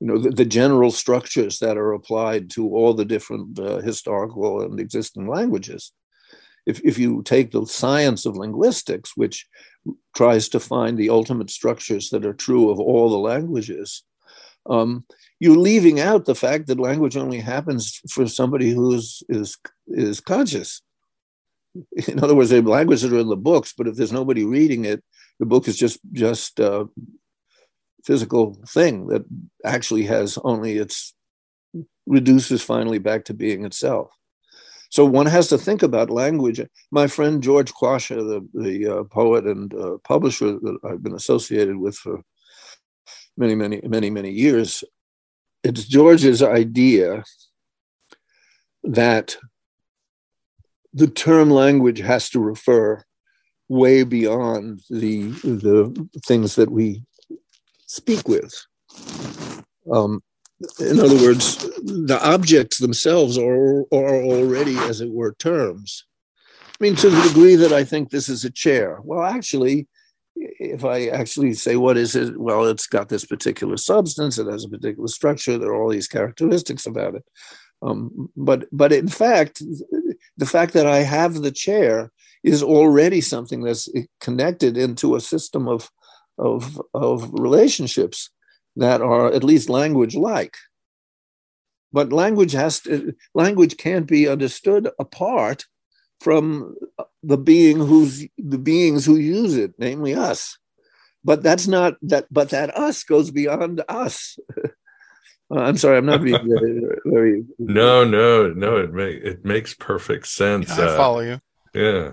you know the, the, general structures that are applied to all the different uh, historical and existing languages if, if you take the science of linguistics which tries to find the ultimate structures that are true of all the languages um, you're leaving out the fact that language only happens for somebody who is is is conscious in other words, there are languages are in the books, but if there's nobody reading it, the book is just just uh, physical thing that actually has only its reduces finally back to being itself. So one has to think about language. My friend George Quasha, the, the uh, poet and uh, publisher that I've been associated with for many, many, many, many years, it's George's idea that the term language has to refer way beyond the the things that we speak with. Um, in other words, the objects themselves are, are already, as it were, terms. I mean, to the degree that I think this is a chair. Well, actually, if I actually say, what is it? Well, it's got this particular substance, it has a particular structure, there are all these characteristics about it. Um, but, but in fact, the fact that I have the chair is already something that's connected into a system of, of, of relationships that are at least language like. But language has to, language can't be understood apart from the being who's the beings who use it, namely us. But that's not that. But that us goes beyond us. I'm sorry, I'm not being very. very no, no, no. It make it makes perfect sense. Yeah, I uh, follow you. Yeah.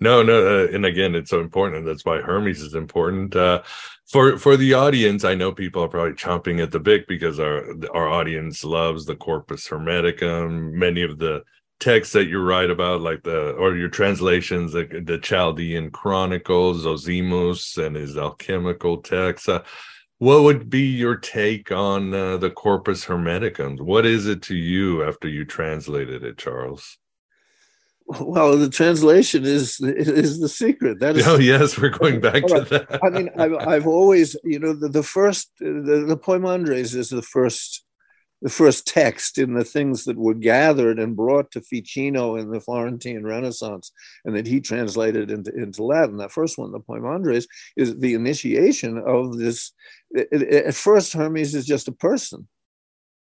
No, no, uh, and again, it's so important. That's why Hermes is important. Uh, for for the audience, I know people are probably chomping at the bit because our our audience loves the Corpus Hermeticum. Many of the texts that you write about, like the or your translations, like the Chaldean Chronicles, Zosimos, and his alchemical texts. Uh, what would be your take on uh, the Corpus Hermeticum? What is it to you after you translated it, Charles? Well, the translation is is the secret. That is. Oh yes, we're going back to that. I mean, I've, I've always, you know, the, the first the, the Poimandres is the first the first text in the things that were gathered and brought to Ficino in the Florentine Renaissance, and that he translated into, into Latin. That first one, the Poimandres, is the initiation of this. At first, Hermes is just a person,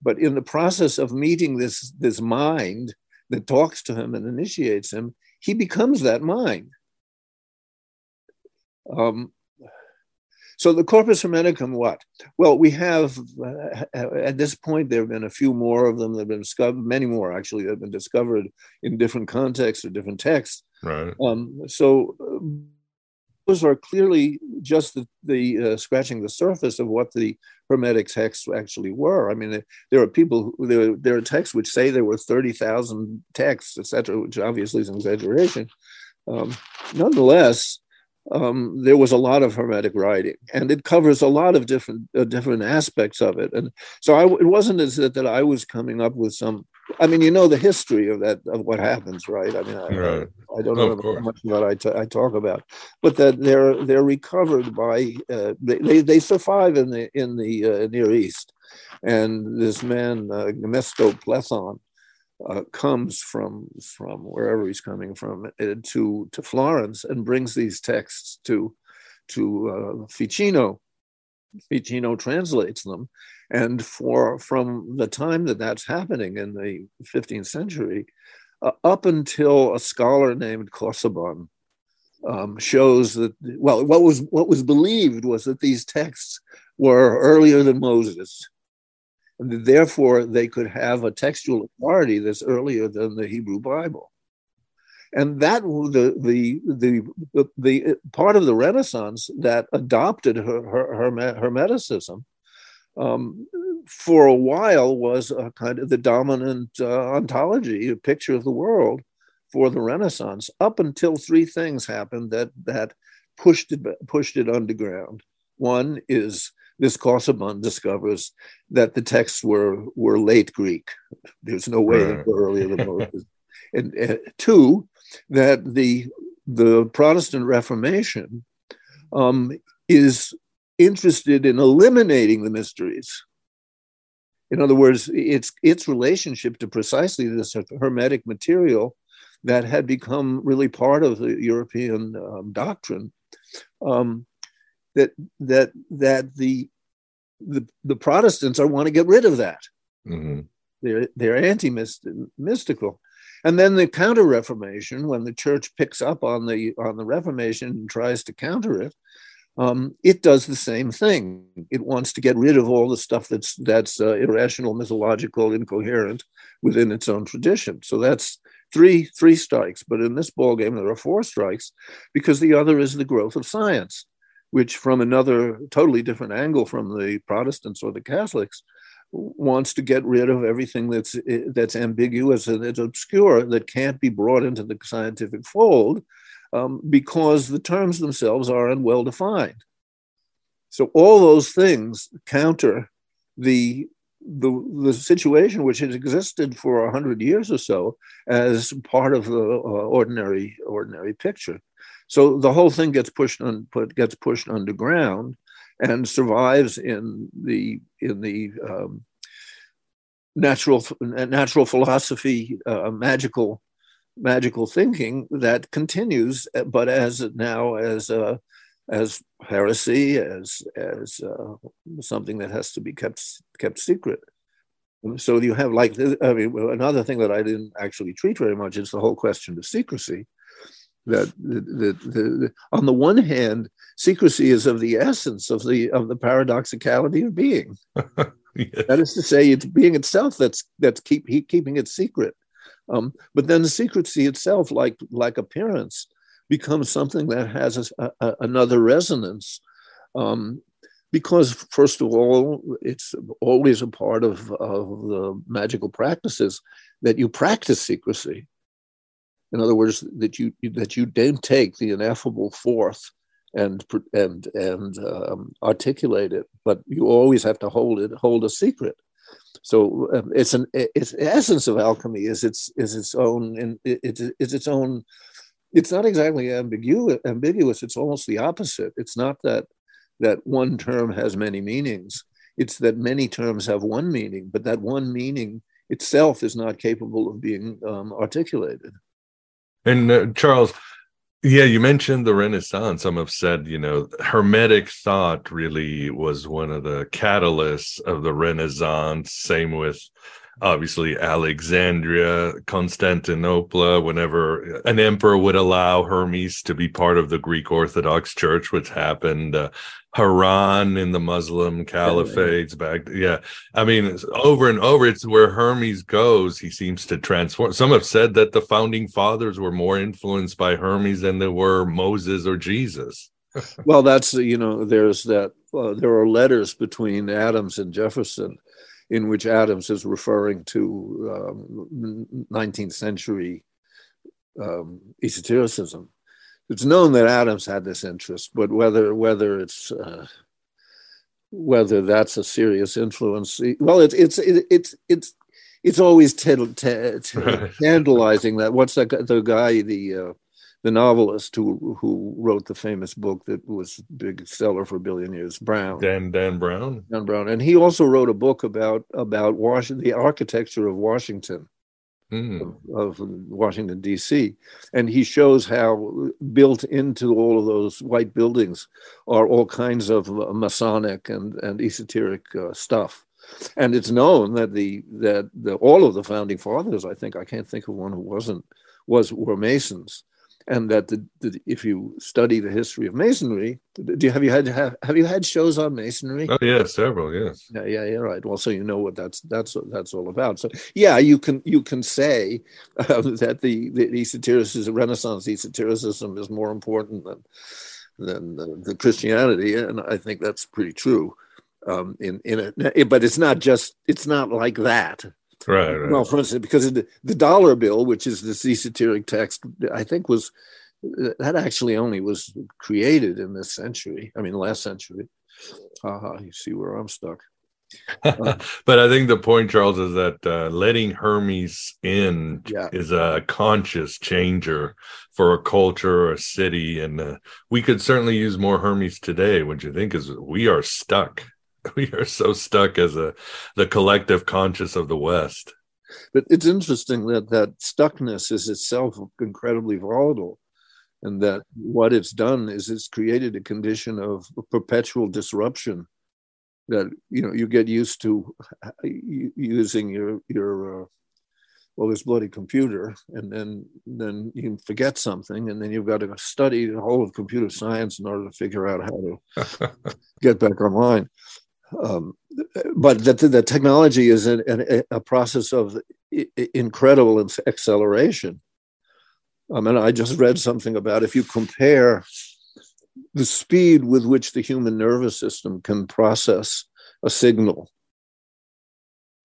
but in the process of meeting this this mind that talks to him and initiates him, he becomes that mind. Um, so the corpus hermeticum, what? Well, we have uh, at this point there have been a few more of them that have been discovered, many more actually that have been discovered in different contexts or different texts. Right. Um, so uh, those are clearly just the, the uh, scratching the surface of what the Hermetic texts actually were. I mean, there are people, who, there, there are texts which say there were 30,000 texts, etc., which obviously is an exaggeration. Um, nonetheless, um, there was a lot of hermetic writing, and it covers a lot of different uh, different aspects of it. And so I, it wasn't as that, that I was coming up with some. I mean, you know the history of that of what happens, right? I mean, I, right. I, I don't know how much that I, t- I talk about, but that they're they're recovered by uh, they, they, survive in the in the uh, Near East, and this man uh, Plethon uh, comes from from wherever he's coming from uh, to to Florence and brings these texts to to uh, Ficino. Ficino translates them, and for from the time that that's happening in the 15th century, uh, up until a scholar named Casaubon um, shows that well, what was what was believed was that these texts were earlier than Moses therefore they could have a textual authority that's earlier than the Hebrew Bible. And that the the the the, the part of the Renaissance that adopted her, her, her Hermeticism um, for a while was a kind of the dominant uh, ontology, a picture of the world for the Renaissance, up until three things happened that that pushed it pushed it underground. One is this Casaubon discovers that the texts were were late Greek. There's no way right. they were earlier than Moses. and, and, two, that the the Protestant Reformation um, is interested in eliminating the mysteries. In other words, its its relationship to precisely this hermetic material that had become really part of the European um, doctrine um, that that that the the, the Protestants are want to get rid of that. Mm-hmm. They're they're anti-mystical. And then the Counter Reformation, when the church picks up on the on the Reformation and tries to counter it, um, it does the same thing. It wants to get rid of all the stuff that's that's uh, irrational, mythological, incoherent within its own tradition. So that's three three strikes. But in this ball game, there are four strikes because the other is the growth of science which from another totally different angle from the Protestants or the Catholics wants to get rid of everything that's that's ambiguous and that's obscure that can't be brought into the scientific fold um, because the terms themselves aren't well defined. So all those things counter the the, the situation which has existed for a hundred years or so as part of the uh, ordinary ordinary picture. So the whole thing gets pushed on put gets pushed underground and survives in the in the um, natural natural philosophy uh, magical magical thinking that continues, but as now as uh, as heresy, as as uh, something that has to be kept kept secret. So you have like I mean another thing that I didn't actually treat very much is the whole question of secrecy. That the, the, the, on the one hand, secrecy is of the essence of the of the paradoxicality of being. yes. That is to say, it's being itself that's that's keep keeping it secret. Um, but then the secrecy itself, like like appearance, becomes something that has a, a, another resonance. Um, because first of all, it's always a part of, of the magical practices that you practice secrecy. In other words, that you that you don't take the ineffable forth and and and um, articulate it, but you always have to hold it, hold a secret. So um, it's an it's essence of alchemy is its is its own and it's it's its own. It's not exactly ambiguous. Ambiguous. It's almost the opposite. It's not that that one term has many meanings. It's that many terms have one meaning, but that one meaning itself is not capable of being um, articulated. And uh, Charles, yeah, you mentioned the Renaissance. Some have said, you know, Hermetic thought really was one of the catalysts of the Renaissance. Same with obviously Alexandria, Constantinople, whenever an emperor would allow Hermes to be part of the Greek Orthodox Church, which happened. Uh, Haran in the Muslim caliphates back. Yeah. I mean, over and over, it's where Hermes goes. He seems to transform. Some have said that the founding fathers were more influenced by Hermes than they were Moses or Jesus. well, that's, you know, there's that, uh, there are letters between Adams and Jefferson in which Adams is referring to um, 19th century um, esotericism it's known that Adams had this interest, but whether whether it's uh, whether that's a serious influence, well, it's it's it, it's it's it's always tantalizing that. What's that? Guy, the guy, the uh, the novelist who who wrote the famous book that was big seller for a billion years, Brown. Dan Dan Brown. Dan Brown, and he also wrote a book about about Washington, the architecture of Washington mm. of, of, Washington, D.C. And he shows how built into all of those white buildings are all kinds of uh, Masonic and, and esoteric uh, stuff. And it's known that the that the, all of the founding fathers, I think, I can't think of one who wasn't, was were Masons and that the, the, if you study the history of masonry, do you have you had have, have you had shows on masonry? Oh yeah, several. Yes. Yeah, yeah, yeah. Right. Well, so you know what that's that's that's all about. So yeah, you can you can say uh, that the the esotericism, Renaissance esotericism, is more important than than the, the Christianity, and I think that's pretty true. Um, in in it, but it's not just it's not like that. Right, right. Well, for instance, because the, the dollar bill, which is this esoteric text, I think was that actually only was created in this century. I mean, last century. Uh, you see where I'm stuck. Uh, but I think the point, Charles, is that uh, letting Hermes in yeah. is a conscious changer for a culture or a city, and uh, we could certainly use more Hermes today. What you think is we are stuck we are so stuck as a the collective conscious of the West. But it's interesting that that stuckness is itself incredibly volatile, and that what it's done is it's created a condition of perpetual disruption. That you know you get used to using your your uh, well this bloody computer, and then then you forget something, and then you've got to study the whole of computer science in order to figure out how to get back online. Um, but that the technology is a, a process of incredible acceleration. I mean, I just read something about if you compare the speed with which the human nervous system can process a signal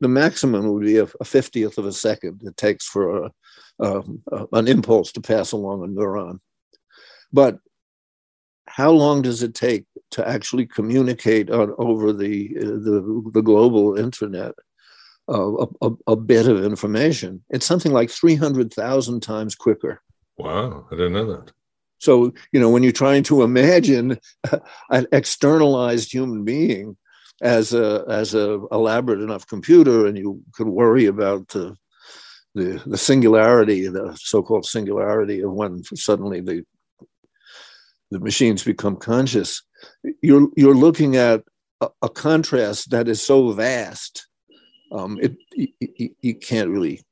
the maximum would be a, a 50th of a second it takes for a, a, an impulse to pass along a neuron. But how long does it take to actually communicate on, over the, the, the global internet uh, a, a, bit of information? It's something like 300,000 times quicker. Wow, I didn't know that. So, you know, when you're trying to imagine an externalized human being as a as a elaborate enough computer, and you could worry about the the, the singularity, the so-called singularity of when suddenly the the machines become conscious, you're you're looking at a, a contrast that is so vast, um, it you, you can't really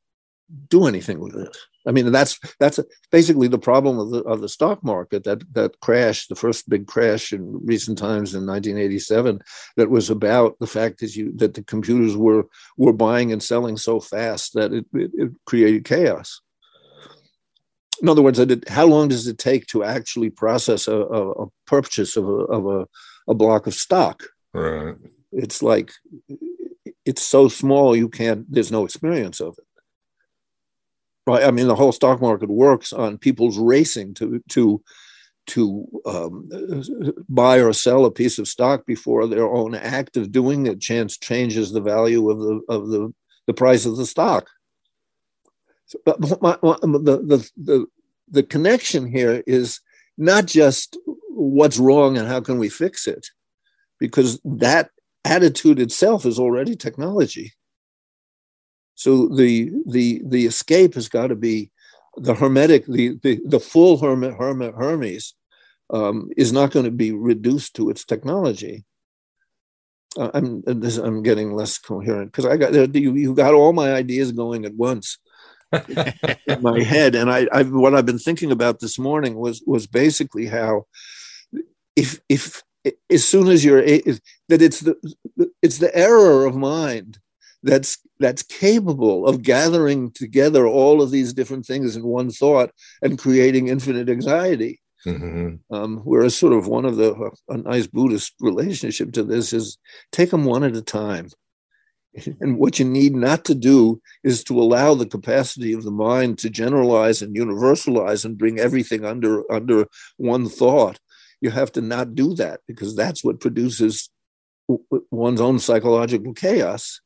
do anything with it. I mean, that's that's basically the problem of the of the stock market that that crash, the first big crash in recent times in 1987, that was about the fact that you that the computers were were buying and selling so fast that it, it, it created chaos. In other words, how long does it take to actually process a, a, a purchase of a of a, a block of stock? Right. It's like it's so small you can't. There's no experience of it right? I mean, the whole stock market works on people's racing to to to um, buy or sell a piece of stock before their own act of doing it chance changes the value of the of the the price of the stock. But my, my, the, the the the connection here is not just what's wrong and how can we fix it, because that attitude itself is already technology. So the the the escape has got to be the hermetic, the the, the full hermit, hermit Hermes um, is not going to be reduced to its technology. Uh, I'm I'm getting less coherent because I got you, you got all my ideas going at once in my head, and I, I what I've been thinking about this morning was was basically how if if as soon as you're if, that it's the it's the error of mind that's that's capable of gathering together all of these different things in one thought and creating infinite anxiety. Mm-hmm. Um, whereas, sort of one of the a nice Buddhist relationship to this is take them one at a time. And what you need not to do is to allow the capacity of the mind to generalize and universalize and bring everything under under one thought. You have to not do that because that's what produces one's own psychological chaos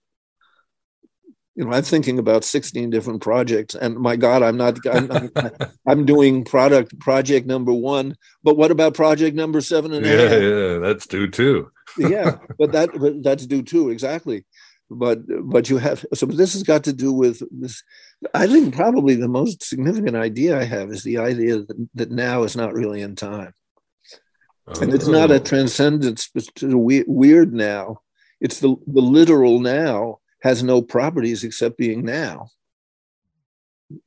you know, I'm thinking about 16 different projects, and my God, I'm not. I'm, I'm, I'm doing product project number one, but what about project number seven and yeah, yeah, that's due too. yeah, but that but that's due too exactly. But but you have so this has got to do with this. I think probably the most significant idea I have is the idea that, that now is not really in time, oh. and it's not a oh. transcendence to the weird now. It's the the literal now has no properties except being now.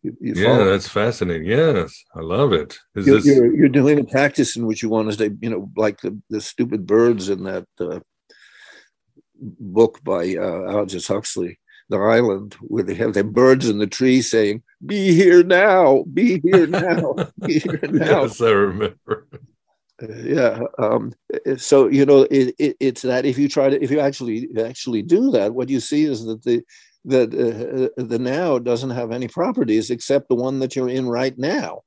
You, you yeah, follow? that's fascinating. Yes, I love it. Is you're, this... you're, you're, doing a practice in which you want to say, you know, like the, the stupid birds in that uh, book by uh, Aldous Huxley, The Island, where they have the birds in the tree saying, "Be here now, be here now, be here now." yes, I remember yeah um, so you know it, it, it's that if you try to if you actually actually do that what you see is that the that uh, the now doesn't have any properties except the one that you're in right now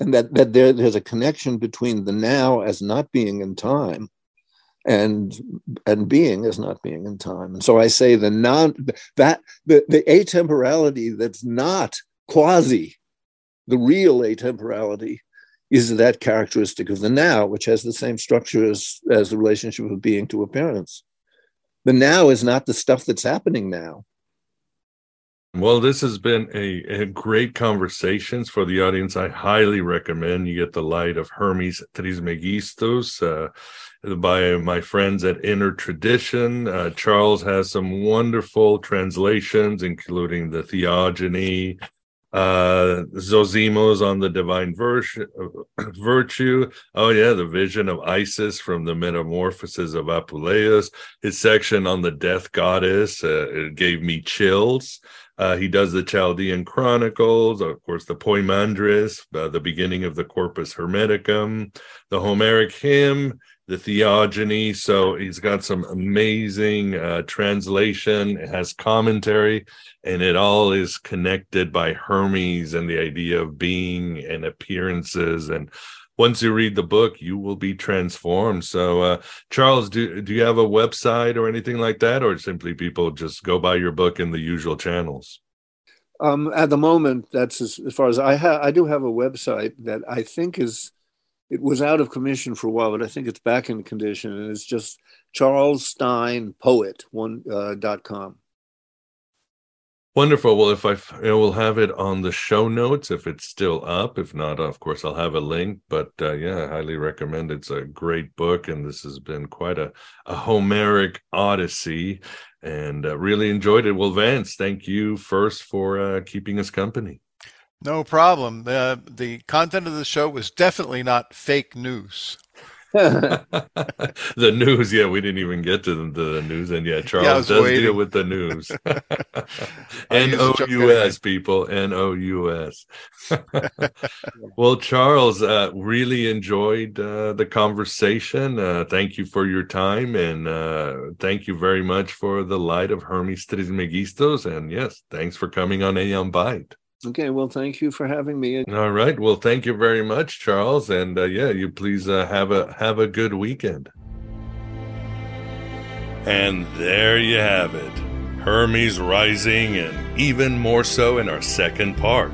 and that that there, there's a connection between the now as not being in time and and being is not being in time and so i say the non that the, the atemporality that's not quasi the real atemporality is that characteristic of the now, which has the same structure as, as the relationship of being to appearance. The now is not the stuff that's happening now. Well, this has been a, a great conversations for the audience. I highly recommend you get the light of Hermes Trismegistus uh, by my friends at Inner Tradition. Uh, Charles has some wonderful translations, including the Theogony, uh Zosimos on the divine virtue. Oh yeah, the vision of Isis from the metamorphosis of Apuleius. His section on the death goddess uh, gave me chills. Uh, he does the Chaldean Chronicles, of course, the Poimandres, uh, the beginning of the Corpus Hermeticum, the Homeric hymn, the theogony. So he's got some amazing uh, translation. It has commentary, and it all is connected by Hermes and the idea of being and appearances. And once you read the book, you will be transformed. So, uh, Charles, do do you have a website or anything like that, or simply people just go buy your book in the usual channels? Um, at the moment, that's as, as far as I have. I do have a website that I think is it was out of commission for a while, but I think it's back in condition, and it's just Charles Stein Poet one uh, dot com. Wonderful. Well, if I, you know, we'll have it on the show notes if it's still up. If not, of course, I'll have a link. But uh, yeah, I highly recommend. It's a great book, and this has been quite a, a Homeric odyssey, and uh, really enjoyed it. Well, Vance, thank you first for uh, keeping us company. No problem. The the content of the show was definitely not fake news. the news, yeah, we didn't even get to the, news, and yeah, Charles yeah, does waiting. deal with the news. N O U S, people, N O U S. Well, Charles, uh, really enjoyed uh, the conversation. Uh, thank you for your time, and uh, thank you very much for the light of Hermes Trismegistus. And yes, thanks for coming on Aeon Byte. Okay, well, thank you for having me. All right. Well, thank you very much, Charles, and uh, yeah, you please uh, have a have a good weekend. And there you have it, Hermes rising, and even more so in our second part.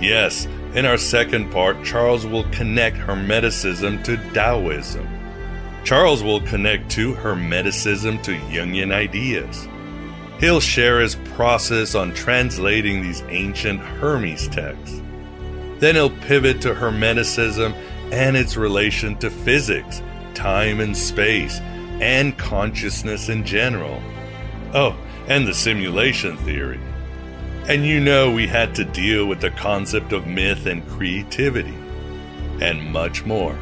Yes, in our second part, Charles will connect Hermeticism to Taoism. Charles will connect to Hermeticism to Jungian ideas. He'll share his process on translating these ancient Hermes texts. Then he'll pivot to Hermeticism and its relation to physics, time and space, and consciousness in general. Oh, and the simulation theory. And you know we had to deal with the concept of myth and creativity, and much more.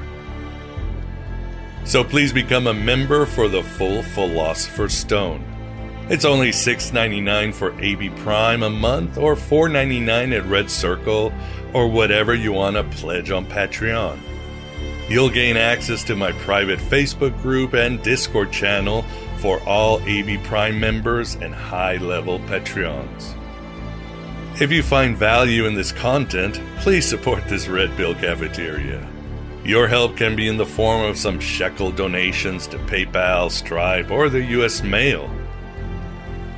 So please become a member for the full Philosopher's Stone. It's only $6.99 for AB Prime a month or $4.99 at Red Circle or whatever you want to pledge on Patreon. You'll gain access to my private Facebook group and Discord channel for all AB Prime members and high level Patreons. If you find value in this content, please support this Red Bill Cafeteria. Your help can be in the form of some shekel donations to PayPal, Stripe, or the US mail.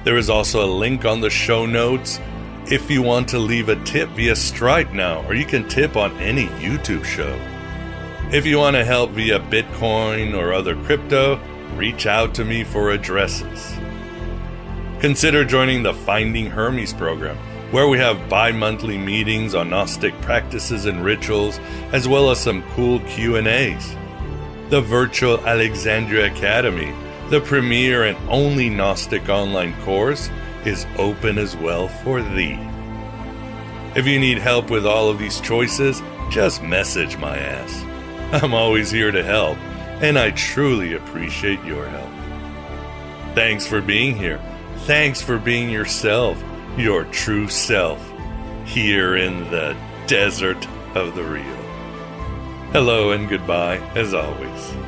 There is also a link on the show notes if you want to leave a tip via Stripe now, or you can tip on any YouTube show. If you want to help via Bitcoin or other crypto, reach out to me for addresses. Consider joining the Finding Hermes program, where we have bi-monthly meetings on Gnostic practices and rituals, as well as some cool Q&As. The virtual Alexandria Academy, the premier and only Gnostic online course is open as well for thee. If you need help with all of these choices, just message my ass. I'm always here to help, and I truly appreciate your help. Thanks for being here. Thanks for being yourself, your true self, here in the desert of the real. Hello and goodbye, as always.